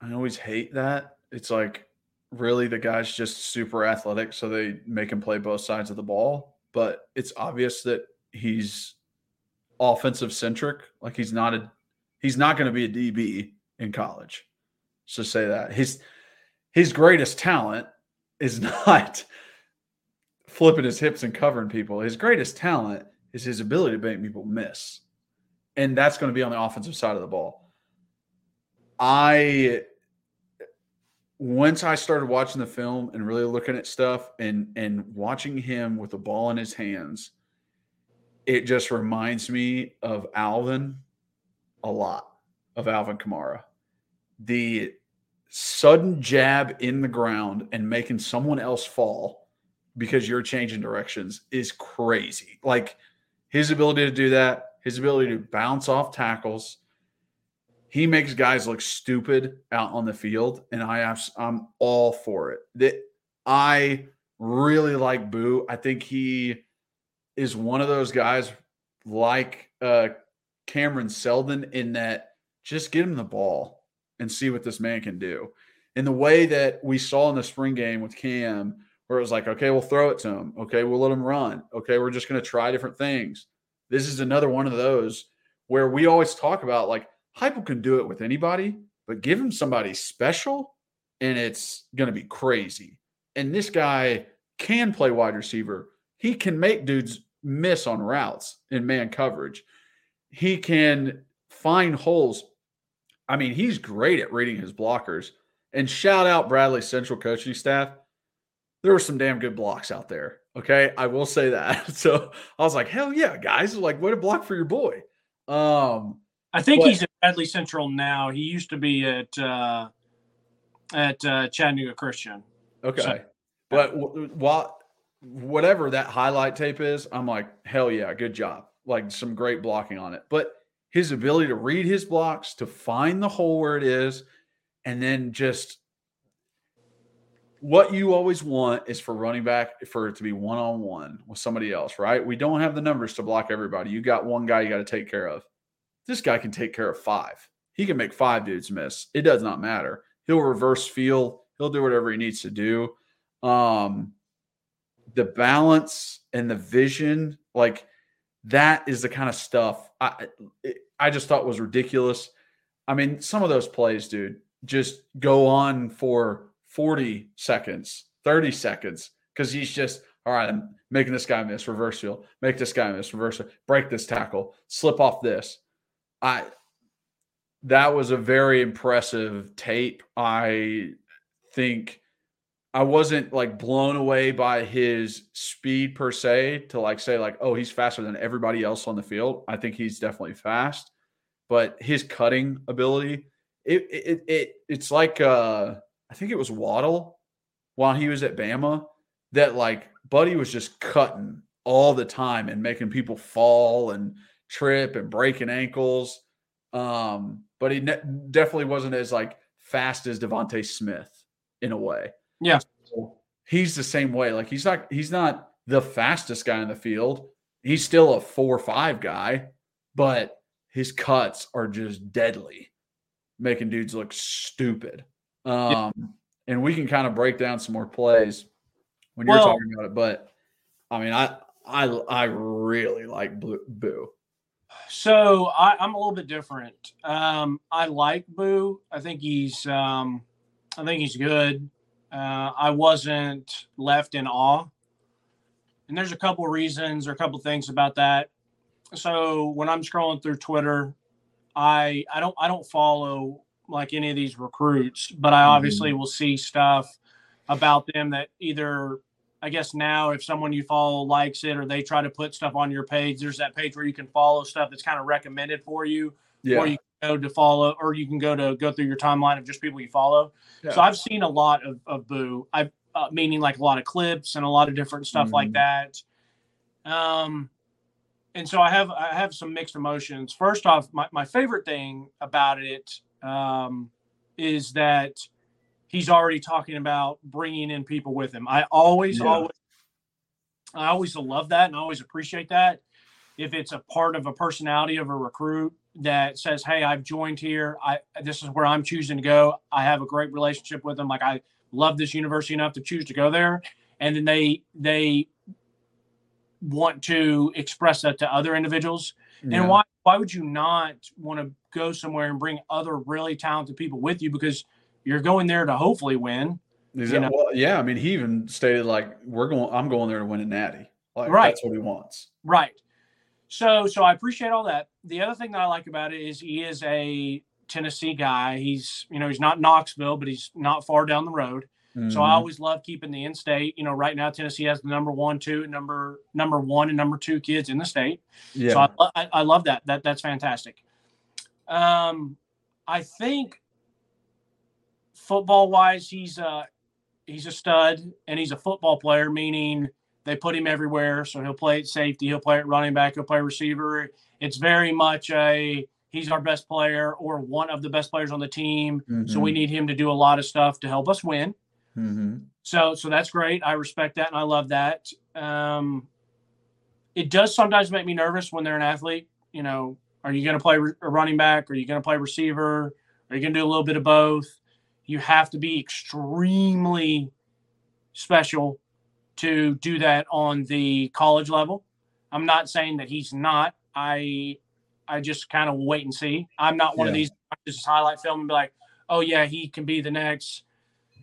S2: I always hate that. It's like really the guy's just super athletic, so they make him play both sides of the ball. But it's obvious that he's offensive centric. Like he's not a he's not going to be a DB in college. So say that his his greatest talent is not flipping his hips and covering people. His greatest talent is his ability to make people miss. And that's going to be on the offensive side of the ball. I once I started watching the film and really looking at stuff and and watching him with the ball in his hands, it just reminds me of Alvin a lot of Alvin Kamara. The sudden jab in the ground and making someone else fall because you're changing directions is crazy. Like his ability to do that, his ability to bounce off tackles, he makes guys look stupid out on the field, and I have, I'm all for it. That I really like Boo. I think he is one of those guys like uh, Cameron Seldon in that just get him the ball and see what this man can do. In the way that we saw in the spring game with Cam, where it was like, okay, we'll throw it to him. Okay, we'll let him run. Okay, we're just going to try different things. This is another one of those where we always talk about like Heupel can do it with anybody, but give him somebody special and it's going to be crazy. And this guy can play wide receiver. He can make dudes miss on routes in man coverage. He can find holes. I mean, he's great at reading his blockers. And shout out Bradley Central coaching staff. There were some damn good blocks out there. Okay. I will say that. So I was like, hell yeah, guys. Like, what a block for your boy. Um,
S3: I think but, he's at Bradley Central now. He used to be at uh, at uh, Chattanooga Christian.
S2: Okay, so, but w- what whatever that highlight tape is, I'm like, hell yeah, good job. Like some great blocking on it. But his ability to read his blocks, to find the hole where it is, and then just what you always want is for running back for it to be one on one with somebody else, right? We don't have the numbers to block everybody. You got one guy you got to take care of. This guy can take care of five. He can make five dudes miss. It does not matter. He'll reverse field. He'll do whatever he needs to do. Um, the balance and the vision, like that, is the kind of stuff I I just thought was ridiculous. I mean, some of those plays, dude, just go on for 40 seconds, 30 seconds, because he's just, all right, I'm making this guy miss, reverse field, make this guy miss, reverse, break this tackle, slip off this. I that was a very impressive tape. I think I wasn't like blown away by his speed per se to like say like oh he's faster than everybody else on the field. I think he's definitely fast, but his cutting ability it it, it it's like uh I think it was Waddle while he was at Bama that like Buddy was just cutting all the time and making people fall and trip and breaking ankles. Um, but he ne- definitely wasn't as like fast as DeVonta Smith in a way.
S3: Yeah.
S2: So he's the same way. Like he's not he's not the fastest guy in the field. He's still a four or five guy, but his cuts are just deadly, making dudes look stupid. Um, yeah. and we can kind of break down some more plays when you're well, talking about it. But I mean, I I I really like Boo.
S3: So I, am a little bit different. Um, I like Boo. I think he's um, I think he's good. Uh, I wasn't left in awe, and there's a couple reasons or a couple things about that. So when I'm scrolling through Twitter, I I don't I don't follow like any of these recruits, but I obviously mm-hmm. will see stuff about them that either I guess now if someone you follow likes it or they try to put stuff on your page, there's that page where you can follow stuff that's kind of recommended for you. Yeah. Or you can go to follow or you can go to go through your timeline of just people you follow. Yeah. So I've seen a lot of, of boo. I've uh, meaning like a lot of clips and a lot of different stuff mm-hmm. like that. Um and so I have I have some mixed emotions. First off, my, my favorite thing about it um, is that he's already talking about bringing in people with him. I always, yeah. always, I always love that and I always appreciate that. If it's a part of a personality of a recruit that says, "Hey, I've joined here. I this is where I'm choosing to go. I have a great relationship with them. Like I love this university enough to choose to go there." And then they they want to express that to other individuals. Yeah. And why why would you not want to go somewhere and bring other really talented people with you because you're going there to hopefully win.
S2: You know? well, yeah, I mean, he even stated like, "We're going. I'm going there to win a natty." Like, right. That's what he wants.
S3: Right. So, so I appreciate all that. The other thing that I like about it is he is a Tennessee guy. He's, you know, he's not Knoxville, but he's not far down the road. Mm-hmm. So I mm-hmm. always love keeping the in-state. You know, right now Tennessee has the number one, two, number number one and number two kids in the state. Yeah. So I, I, I love that. That that's fantastic. Um, I think football wise, he's a he's a stud and he's a football player, meaning they put him everywhere. So he'll play at safety, he'll play at running back, he'll play receiver. It's very much a he's our best player or one of the best players on the team. Mm-hmm. So we mm-hmm. need him to do a lot of stuff to help us win. Mm-hmm. So so that's great. I respect that and I love that. Um, it does sometimes make me nervous when they're an athlete. You know, are you going to play a running back? Are you going to play receiver? Are you going to do a little bit of both? You have to be extremely special to do that on the college level. I'm not saying that he's not. I I just kind of wait and see. I'm not one yeah. of these just highlight film and be like, oh yeah, he can be the next,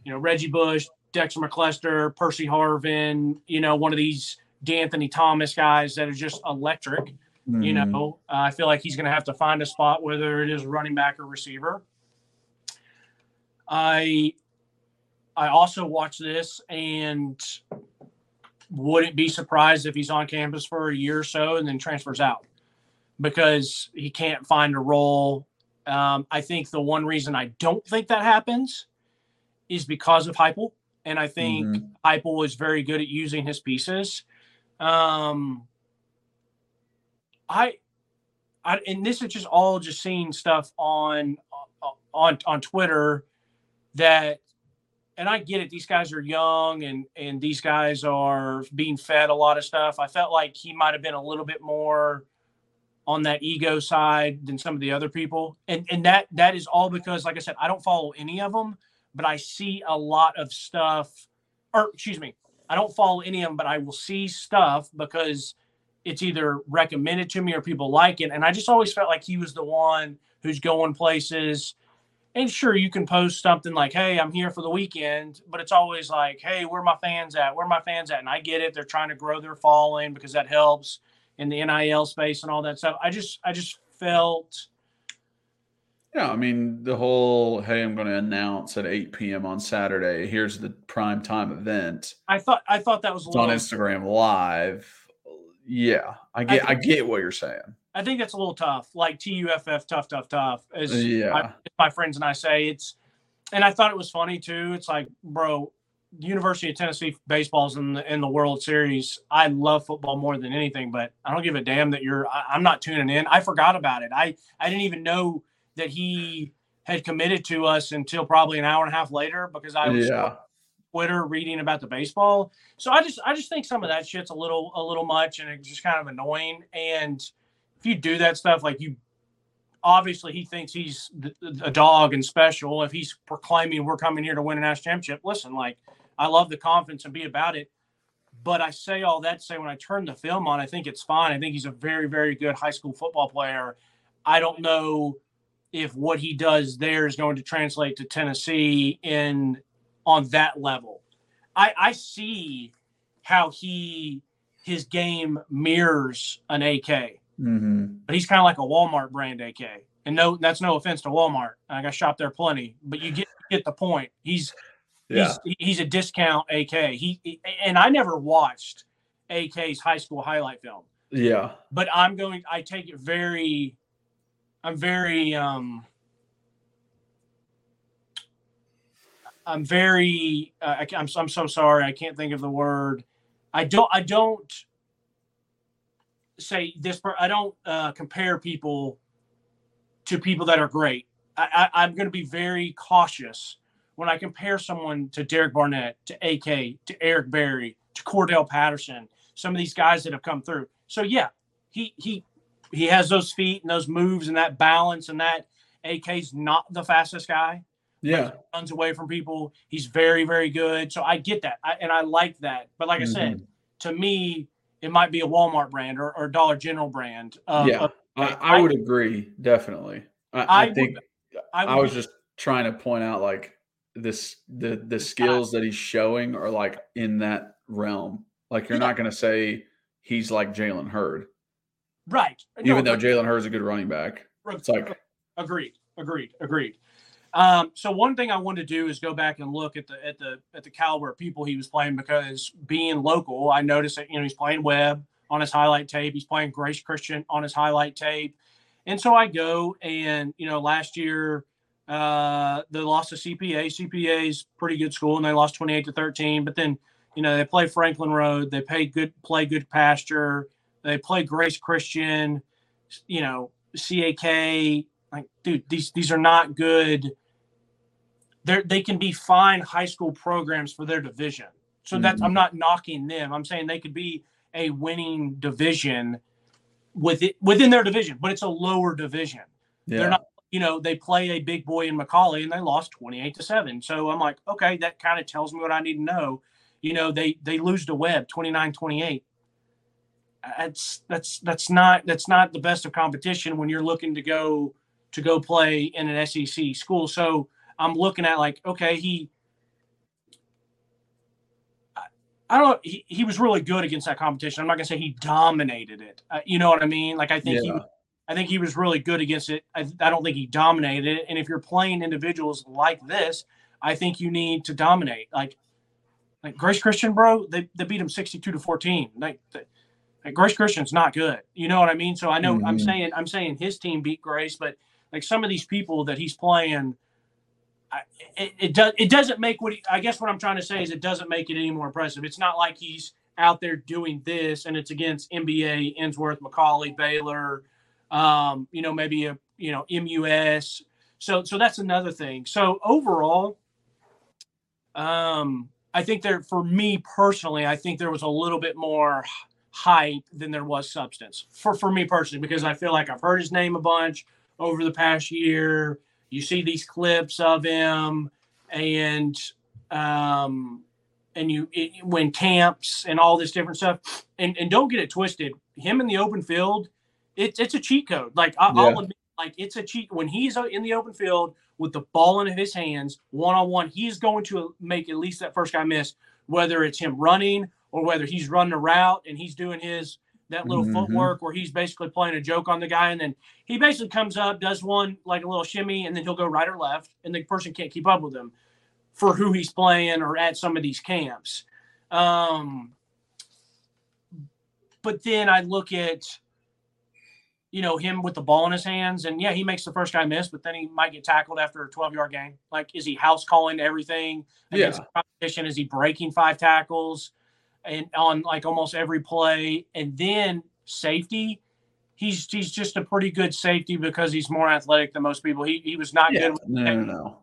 S3: you know, Reggie Bush, Dexter McCluster, Percy Harvin, you know, one of these De'Anthony Thomas guys that are just electric. Mm-hmm. You know, uh, I feel like he's going to have to find a spot, whether it is running back or receiver. I I also watch this and wouldn't be surprised if he's on campus for a year or so and then transfers out because he can't find a role. Um, I think the one reason I don't think that happens is because of Heupel, and I think mm-hmm. Heupel is very good at using his pieces. Um, I, I, and this is just all just seeing stuff on on on Twitter that and I get it. These guys are young and and these guys are being fed a lot of stuff. I felt like he might have been a little bit more on that ego side than some of the other people. And and that that is all because like I said, I don't follow any of them, but I see a lot of stuff or excuse me, I don't follow any of them, but I will see stuff because it's either recommended to me or people like it. And I just always felt like he was the one who's going places. And sure, you can post something like, hey, I'm here for the weekend, but it's always like, hey, where my fans at? Where my fans at? And I get it. They're trying to grow their following because that helps in the NIL space and all that stuff. I just I just felt
S2: yeah, I mean the whole hey, I'm going to announce at 8 p.m. on Saturday. Here's the prime time event.
S3: I thought I thought that was
S2: on Instagram Live yeah, I get I, I, get what you're saying.
S3: I think that's a little tough, like TUFF, tough, tough, tough. As yeah. I, my friends and I say, it's, and I thought it was funny too. It's like, bro, University of Tennessee baseball's in the in the World Series. I love football more than anything, but I don't give a damn that you're. I, I'm not tuning in. I forgot about it. I I didn't even know that he had committed to us until probably an hour and a half later because I was yeah. Twitter reading about the baseball. So I just I just think some of that shit's a little a little much and it's just kind of annoying. And if you do that stuff, like you obviously he thinks he's a dog and special. If he's proclaiming we're coming here to win a national championship, listen, like I love the confidence and be about it. But I say all that to say when I turn the film on, I think it's fine. I think he's a very, very good high school football player. I don't know if what he does there is going to translate to Tennessee in on that level. I, I see how he his game mirrors an AK, mm-hmm. but he's kind of like a Walmart brand AK. And no, that's no offense to Walmart. I got shop there plenty, but you get get the point. He's
S2: Yeah.
S3: he's he's a discount AK. He, he and I never watched AK's high school highlight film,
S2: Yeah.
S3: but I'm going. I take it very. I'm very. um I'm very. Uh, I, I'm I'm so sorry. I can't think of the word. I don't. I don't say this. Per, I don't uh, compare people to people that are great. I, I, I'm going to be very cautious when I compare someone to Derek Barnett, to AK, to Eric Berry, to Cordarrelle Patterson, some of these guys that have come through. So yeah, he he he has those feet and those moves and that balance and that AK's not the fastest guy.
S2: Yeah.
S3: Runs away from people. He's very very good. So I get that I, and I like that. But like I
S2: Mm-hmm.
S3: said, to me, it might be a Walmart brand or, or Dollar General brand. Of,
S2: yeah.
S3: of-
S2: I,
S3: I-
S2: I would agree. Definitely. I,
S3: I
S2: I
S3: would-
S2: think
S3: I,
S2: I was just trying to point out like this the the skills that he's showing are like in that realm. Like you're
S3: Yeah.
S2: not gonna say he's like Jalen Hurd,
S3: right.
S2: even
S3: No,
S2: though Jalen Hurd's a good running back. It's like
S3: Agreed. Agreed. Agreed. Um, so one thing I wanted to do is go back and look at the at the at the caliber of people he was playing because being local, I noticed that you know he's playing Webb on his highlight tape, he's playing Grace Christian on his highlight tape, and so I go and you know last year uh, they lost to CPA. CPA's pretty good school, and they lost twenty eight to thirteen. But then you know they play Franklin Road, they play good play Goodpasture, they play Grace Christian, you know CAK like dude these these are not good. They they can be fine high school programs for their division. So that's mm-hmm. i'm not knocking them. I'm saying they could be a winning division with it within their division but it's a lower division.
S2: Yeah.
S3: they're not you know they play a big boy in McCallie and they lost 28 to 7 so i'm like okay that kind of tells me what i need to know. You know they they lose to webb 29 28 that's that's that's not that's not the best of competition when you're looking to go to go play in an SEC school. So I'm looking at like, okay, he, I, don't. He, he was really good against that competition. I'm not gonna say he dominated it. Uh, you know what I mean? Like I think he, I think he was really good against it. I, I don't think he dominated it. And if you're playing individuals like this, I think you need to dominate. Like, like Grace Christian, bro, they, they beat him 62 to 14. Like, the- like Grace Christian's not good. You know what I mean? So I know I'm
S2: Mhm.
S3: saying I'm saying his team beat Grace, but like some of these people that he's playing, I, it, it does it doesn't make what he, I guess what I'm trying to say is it doesn't make it any more impressive. It's not like he's out there doing this and it's against MBA, Ensworth, McCallie, Baylor, um, you know, maybe a you know MUS. So so that's another thing. So overall, um, I think there for me personally, I think there was a little bit more hype than there was substance for for me personally because I feel like I've heard his name a bunch over the past year. You see these clips of him and um and you it, when camps and all this different stuff and and don't get it twisted him in the open field it's it's a cheat code like I,
S2: Yeah.
S3: I'll admit like it's a cheat when he's in the open field with the ball in his hands one on one he's going to make at least that first guy miss whether it's him running or whether he's running a route and he's doing his that little
S2: Mhm.
S3: footwork where he's basically playing a joke on the guy and then he basically comes up does one like a little shimmy and then he'll go right or left and the person can't keep up with him for who he's playing or at some of these camps. Um but then i look at you know him with the ball in his hands and yeah he makes the first guy miss but then he might get tackled after a 12 yard game like is he house calling everything? Against
S2: Yeah.
S3: the competition? Is he breaking five tackles and on like almost every play and then safety he's he's just a pretty good safety because he's more athletic than most people he, he was not
S2: Yeah.
S3: good with
S2: No, no, no.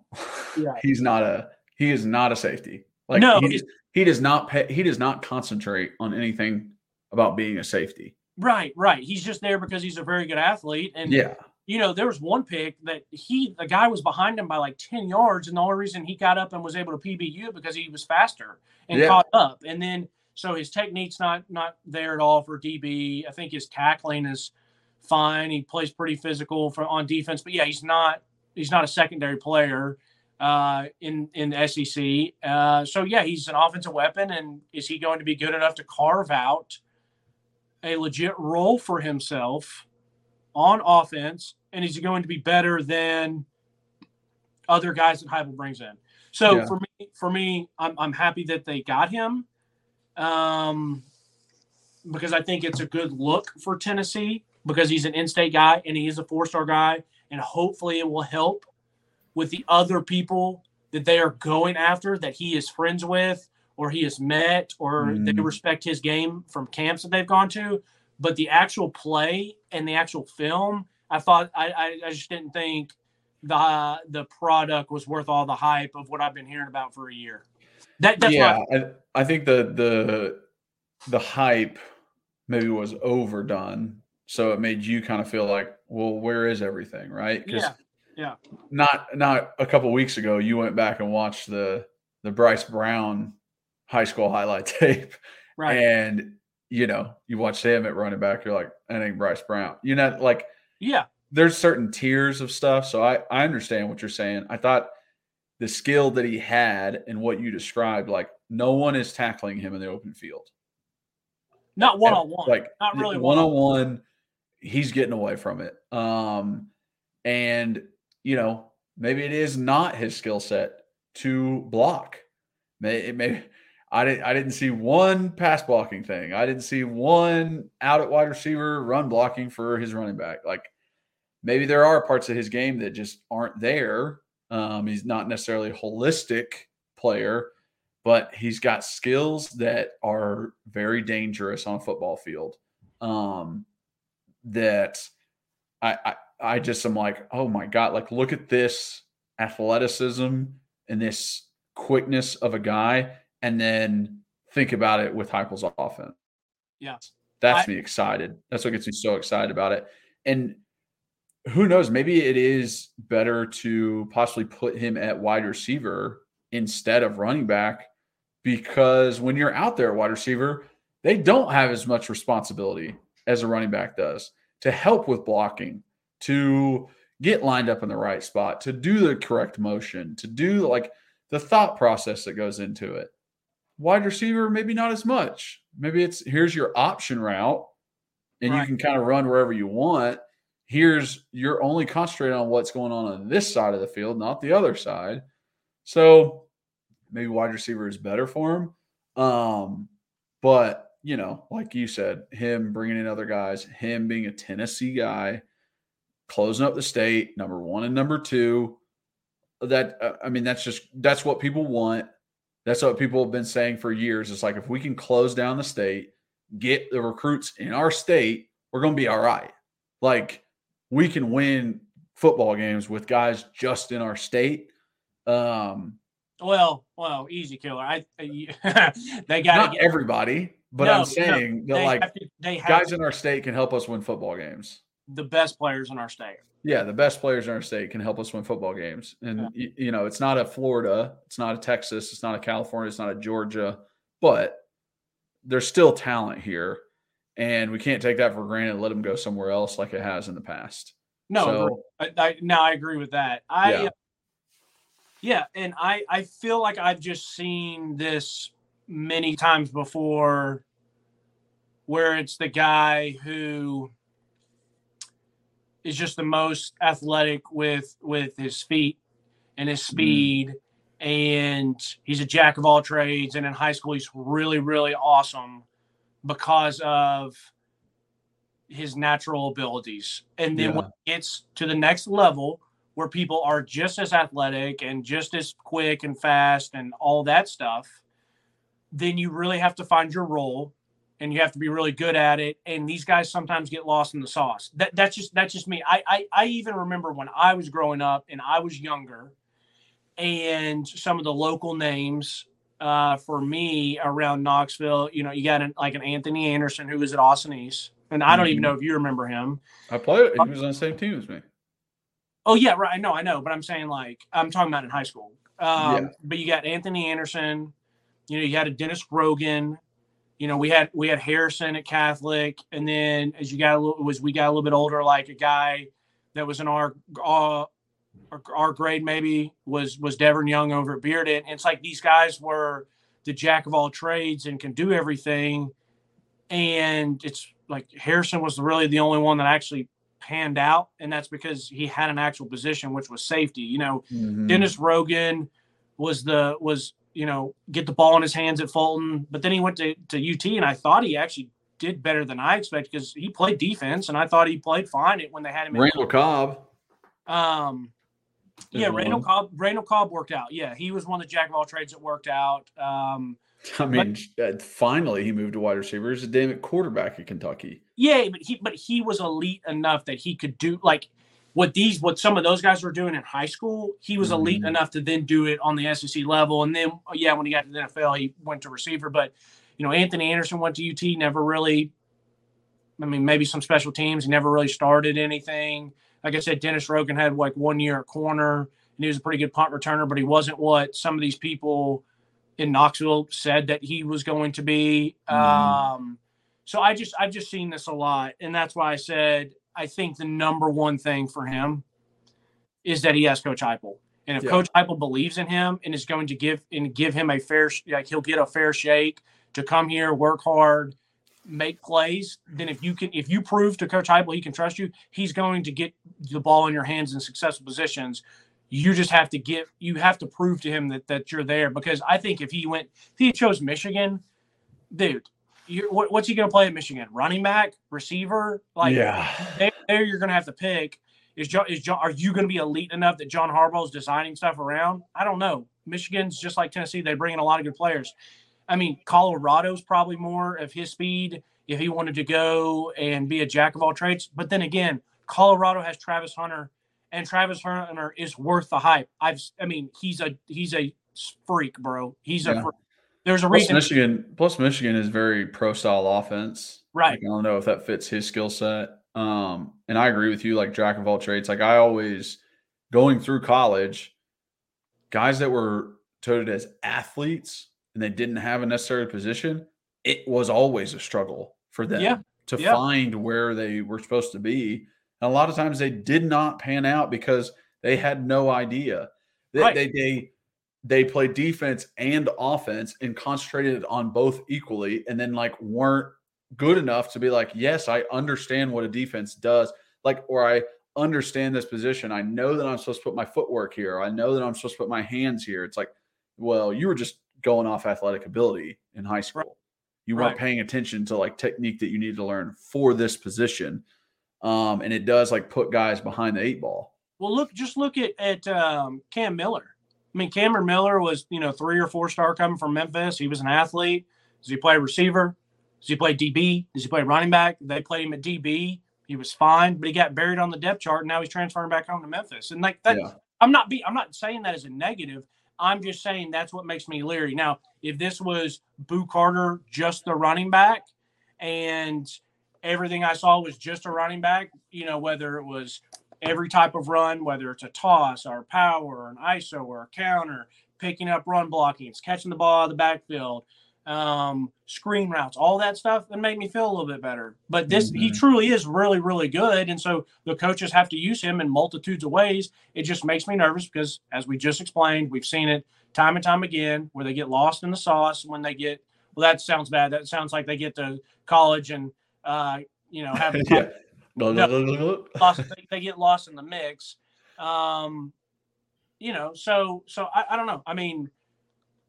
S3: Yeah.
S2: He's not a he is not a safety. Like
S3: No,
S2: he, he does not pay, he does not concentrate on anything about being a safety.
S3: right right he's just there because he's a very good athlete and
S2: Yeah.
S3: you know, there was one pick that he, the guy was behind him by like 10 yards. And the only reason he got up and was able to PBU because he was faster and
S2: Yeah.
S3: caught up. And then, so his technique's not, not there at all for DB. I think his tackling is fine. He plays pretty physical for on defense, but yeah, he's not, he's not a secondary player uh, in, in the SEC. Uh, so yeah, he's an offensive weapon. And is he going to be good enough to carve out a legit role for himself? on offense, and is he going to be better than other guys that Heupel brings in? So
S2: Yeah.
S3: for me, for me, I'm I'm happy that they got him, um, because I think it's a good look for Tennessee because he's an in-state guy and he is a four-star guy, and hopefully it will help with the other people that they are going after that he is friends with or he has met or they
S2: Mhm.
S3: respect his game from camps that they've gone to. But the actual play and the actual film, I thought I, I, I just didn't think the the product was worth all the hype of what I've been hearing about for a year. That that's
S2: yeah,
S3: why
S2: I, I think the the the hype maybe was overdone, so it made you kind of feel like, well, where is everything, right?
S3: yeah, yeah.
S2: not not a couple weeks ago, you went back and watched the the Bryce Brown high school highlight tape,
S3: Right.
S2: and you know you watch him at running back, you're like, that ain't Bryce Brown. You know, like
S3: yeah.
S2: there's certain tiers of stuff. So I I understand what you're saying. I thought the skill that he had and what you described, like no one is tackling him in the open field.
S3: Not one on one.
S2: Like
S3: not really
S2: one on
S3: one-on-one.
S2: he's getting away from it. Um, and you know, maybe it is not his skill set to block. May it may I didn't I didn't see one pass blocking thing. I didn't see one out at wide receiver run blocking for his running back. Like maybe there are parts of his game that just aren't there. Um, he's not necessarily a holistic player, but he's got skills that are very dangerous on a football field. Um, that I, I I just am like, oh my god, like look at this athleticism and this quickness of a guy, and then think about it with Heupel's offense.
S3: Yeah.
S2: That's
S3: I-
S2: me excited. That's what gets me so excited about it. And who knows? Maybe it is better to possibly put him at wide receiver instead of running back because when you're out there at wide receiver, they don't have as much responsibility as a running back does to help with blocking, to get lined up in the right spot, to do the correct motion, to do like the thought process that goes into it. Wide receiver, maybe not as much. Maybe it's here's your option route and you can kind of run wherever you want. Here's you're only concentrating on what's going on on this side of the field, not the other side. So maybe wide receiver is better for him. Um, but you know, like you said, him bringing in other guys, him being a Tennessee guy, closing up the state, number one and number two. That uh, I mean, that's just that's what people want. That's what people have been saying for years. It's like if we can close down the state, get the recruits in our state, we're going to be all right. Like we can win football games with guys just in our state. Um,
S3: Well, well, easy killer. I they got
S2: not
S3: get
S2: everybody, but
S3: No,
S2: I'm
S3: no,
S2: saying that like
S3: to,
S2: guys
S3: to-
S2: in our state can help us win football games.
S3: the best players in our state.
S2: Yeah, the best players in our state can help us win football games. And
S3: Yeah.
S2: y- you know, it's not a Florida, it's not a Texas, it's not a California, it's not a Georgia, but there's still talent here, and we can't take that for granted. and Let them go somewhere else like it has in the past.
S3: No,
S2: so
S3: I, I, now I agree with that. I
S2: Yeah.
S3: yeah. yeah, and I I feel like I've just seen this many times before where it's the guy who is just the most athletic with with his feet and his mm-hmm. speed and he's a jack of all trades and in high school he's really really awesome because of his natural abilities. And then when it gets to the next level where people are just as athletic and just as quick and fast and all that stuff then you really have to find your role and you have to be really good at it. And these guys sometimes get lost in the sauce. That, that's just that's just me. I, I i even remember when i was growing up and i was younger and some of the local names uh, for me around knoxville you know you got an, like an anthony anderson who was at austin east and i don't even
S2: Mhm.
S3: know if you remember him
S2: I played. He was on the same team as me.
S3: Oh yeah, right. I know, I know, but I'm saying like I'm talking about in high school. Um,
S2: Yeah.
S3: But you got Anthony Anderson. You know, you had a Dennis Rogan. You know, we had we had Harrison at Catholic, and then as you got a little was we got a little bit older, like a guy that was in our uh, our, our grade maybe was was Devon Young over at Bearden. And it's like these guys were the jack of all trades and can do everything. And it's like Harrison was really the only one that actually panned out, and that's because he had an actual position, which was safety. You know,
S2: Mhm.
S3: Dennis Rogan was the was you know get the ball in his hands at Fulton, but then he went to to UT, and I thought he actually did better than I expected because he played defense, and I thought he played fine when they had him. in-
S2: Randall Cobb.
S3: um, yeah, Randall. Cobb. Randall Cobb worked out. Yeah, he was one of the jack of all trades that worked out. Um,
S2: I mean, uh, finally he moved to wide receiver. He's a damn it quarterback at Kentucky.
S3: yeah, but he but he was elite enough that he could do like what these what some of those guys were doing in high school. He was elite
S2: Mhm.
S3: enough to then do it on the SEC level, and then yeah, when he got to the NFL, he went to receiver. But you know, Anthony Anderson went to UT, never really. I mean, maybe some special teams. He never really started anything. Like I said, Dennis Rogan had like one year at corner, and he was a pretty good punt returner, but he wasn't what some of these people in Knoxville said that he was going to be.
S2: Mhm.
S3: Um, so I just I've just seen this a lot, and that's why I said I think the number one thing for him is that he has Coach Heupel, and if
S2: Yeah.
S3: Coach Heupel believes in him and is going to give and give him a fair like he'll get a fair shake to come here, work hard, make plays. Then if you can if you prove to Coach Heupel he can trust you, he's going to get the ball in your hands in successful positions. You just have to get you have to prove to him that that you're there because I think if he went if he chose Michigan, dude, you're, what, what's he going to play at Michigan? Running back, receiver? Like,
S2: yeah.
S3: there, there you're going to have to pick. Is John, is John, are you going to be elite enough that John Harbaugh is designing stuff around? I don't know. Michigan's just like Tennessee; they bring in a lot of good players. I mean, Colorado's probably more of his speed if he wanted to go and be a jack of all trades. But then again, Colorado has Travis Hunter, and Travis Hunter is worth the hype. I've, I mean, he's a he's a freak, bro. He's a freak. There's a
S2: Plus
S3: reason,
S2: Michigan, plus Michigan is very pro style offense.
S3: right?
S2: Like, I don't know if that fits his skill set. Um, and I agree with you, like jack of all trades. Like I always going through college, guys that were touted as athletes and they didn't have a necessary position, it was always a struggle for them
S3: Yeah,
S2: to
S3: yeah.
S2: find where they were supposed to be. And a lot of times they did not pan out because they had no idea. They
S3: Right.
S2: they, they they played defense and offense and concentrated on both equally and then like weren't good enough to be like, yes, I understand what a defense does. Like, or I understand this position. I know that I'm supposed to put my footwork here. I know that I'm supposed to put my hands here. It's like, well, you were just going off athletic ability in high school. You weren't
S3: Right.
S2: paying attention to like technique that you need to learn for this position. Um, and it does like put guys behind the eight ball.
S3: Well, look, just look at at um, Cam Miller. I mean, Cameron Miller was you know three or four star coming from Memphis. He was an athlete. Does he play receiver? Does he play DB? Does he play running back? They played him at DB. He was fine, but he got buried on the depth chart, and now he's transferring back home to Memphis. And like that,
S2: Yeah.
S3: I'm not be I'm not saying that as a negative. I'm just saying that's what makes me leery. Now, if this was Boo Carter, just the running back, and everything I saw was just a running back, you know, whether it was every type of run, whether it's a toss or power or an ISO or a counter, picking up run blocking, catching the ball out of the backfield, um, screen routes, all that stuff, and made me feel a little bit better. But this, he
S2: Mhm.
S3: truly is really, really good. And so the coaches have to use him in multitudes of ways. It just makes me nervous because, as we just explained, we've seen it time and time again where they get lost in the sauce when they get, well, that sounds bad. That sounds like they get to college and, uh, you know, have
S2: yeah.
S3: lost, they, they get lost in the mix. Um, you know, so so I, I don't know. I mean,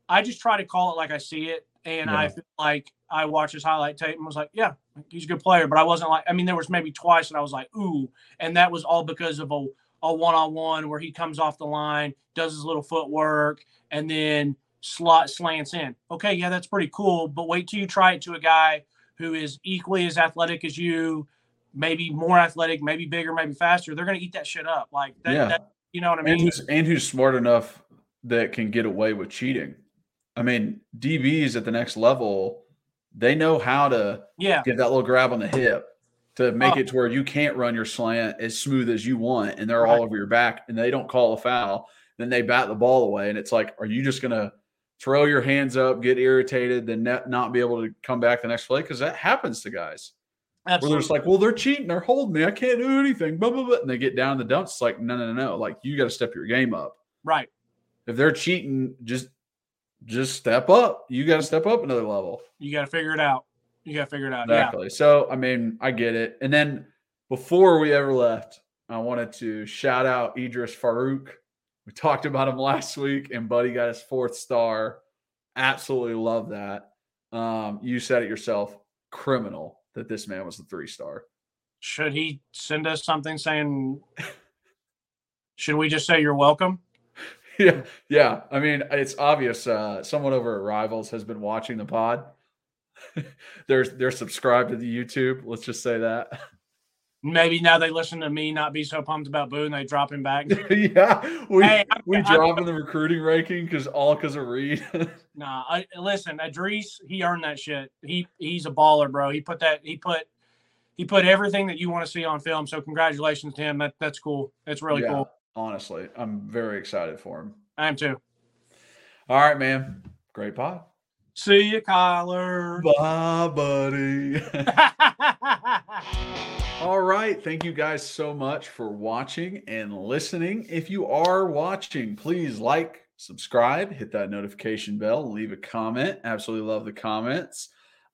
S3: I just try to call it like I see it, and I feel like I watched his highlight tape and was like, yeah, he's a good player, but I wasn't like. I mean, there was maybe twice that I was like, ooh, and that was all because of a a one on one where he comes off the line, does his little footwork, and then slot slants in. Okay, yeah, that's pretty cool, but wait till you try it to a guy who is equally as athletic as you, maybe more athletic, maybe bigger, maybe faster. They're gonna eat that shit up. Like that,
S2: Yeah.
S3: that you know what I
S2: and
S3: mean?
S2: who's and who's smart enough that can get away with cheating. I mean, DBs at the next level, they know how to
S3: Yeah,
S2: get that little grab on the hip to make
S3: Oh.
S2: it to where you can't run your slant as smooth as you want, and they're
S3: Right.
S2: all over your back, and they don't call a foul. Then they bat the ball away, and it's like, are you just gonna throw your hands up, get irritated, then not, be able to come back the next play? Because that happens to guys.
S3: Absolutely.
S2: Where they're just like, well, they're cheating, they're holding me, I can't do anything, blah blah blah, and they get down in the dumps. It's like, no, no, no, no. Like you got to step your game up.
S3: right.
S2: If they're cheating, just just step up. You got to step up another level.
S3: You got to figure it out. You got to figure it out. Yeah.
S2: Exactly. So I mean, I get it. And then before we ever left, I wanted to shout out Idris Farouk. We talked about him last week, and Buddy got his fourth star. Absolutely love that. Um, you said it yourself, criminal that this man was the three star.
S3: Should he send us something saying, should we just say you're welcome?
S2: Yeah, yeah. I mean, it's obvious. Uh, someone over at Rivals has been watching the pod. they're they're subscribed to the YouTube. Let's just say that.
S3: Maybe now they listen to me not be so pumped about Boo and they drop him back.
S2: yeah, we
S3: Hey, I'm-
S2: we
S3: I'm-
S2: drop in the recruiting ranking because all because of Reed.
S3: Nah, I, listen, Idris, he earned that shit. He he's a baller, bro. He put that he put he put everything that you want to see on film. So congratulations to him. That that's cool. That's really
S2: Yeah,
S3: cool.
S2: Honestly, I'm very excited for him.
S3: I am too.
S2: All right, man. Great pod.
S3: See you, Kyler.
S2: Bye, buddy. All right. Thank you guys so much for watching and listening. If you are watching, please like, subscribe, hit that notification bell, leave a comment. Absolutely love the comments.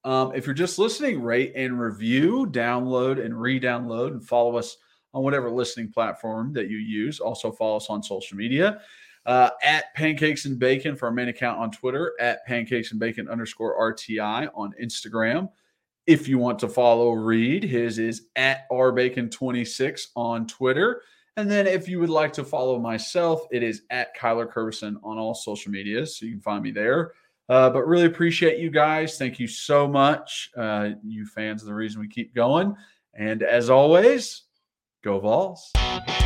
S2: Um, if you're just listening, rate and review, download and re download, and follow us on whatever listening platform that you use. Also, follow us on social media uh, at Pancakes and Bacon for our main account on Twitter, at Pancakes and Bacon underscore RTI on Instagram. If you want to follow Reed, his is at rbacon26 on Twitter. And then if you would like to follow myself, it is at Kyler Kerbyson on all social media. So you can find me there. Uh, but really appreciate you guys. Thank you so much. Uh, you fans are the reason we keep going. And as always, go Vols.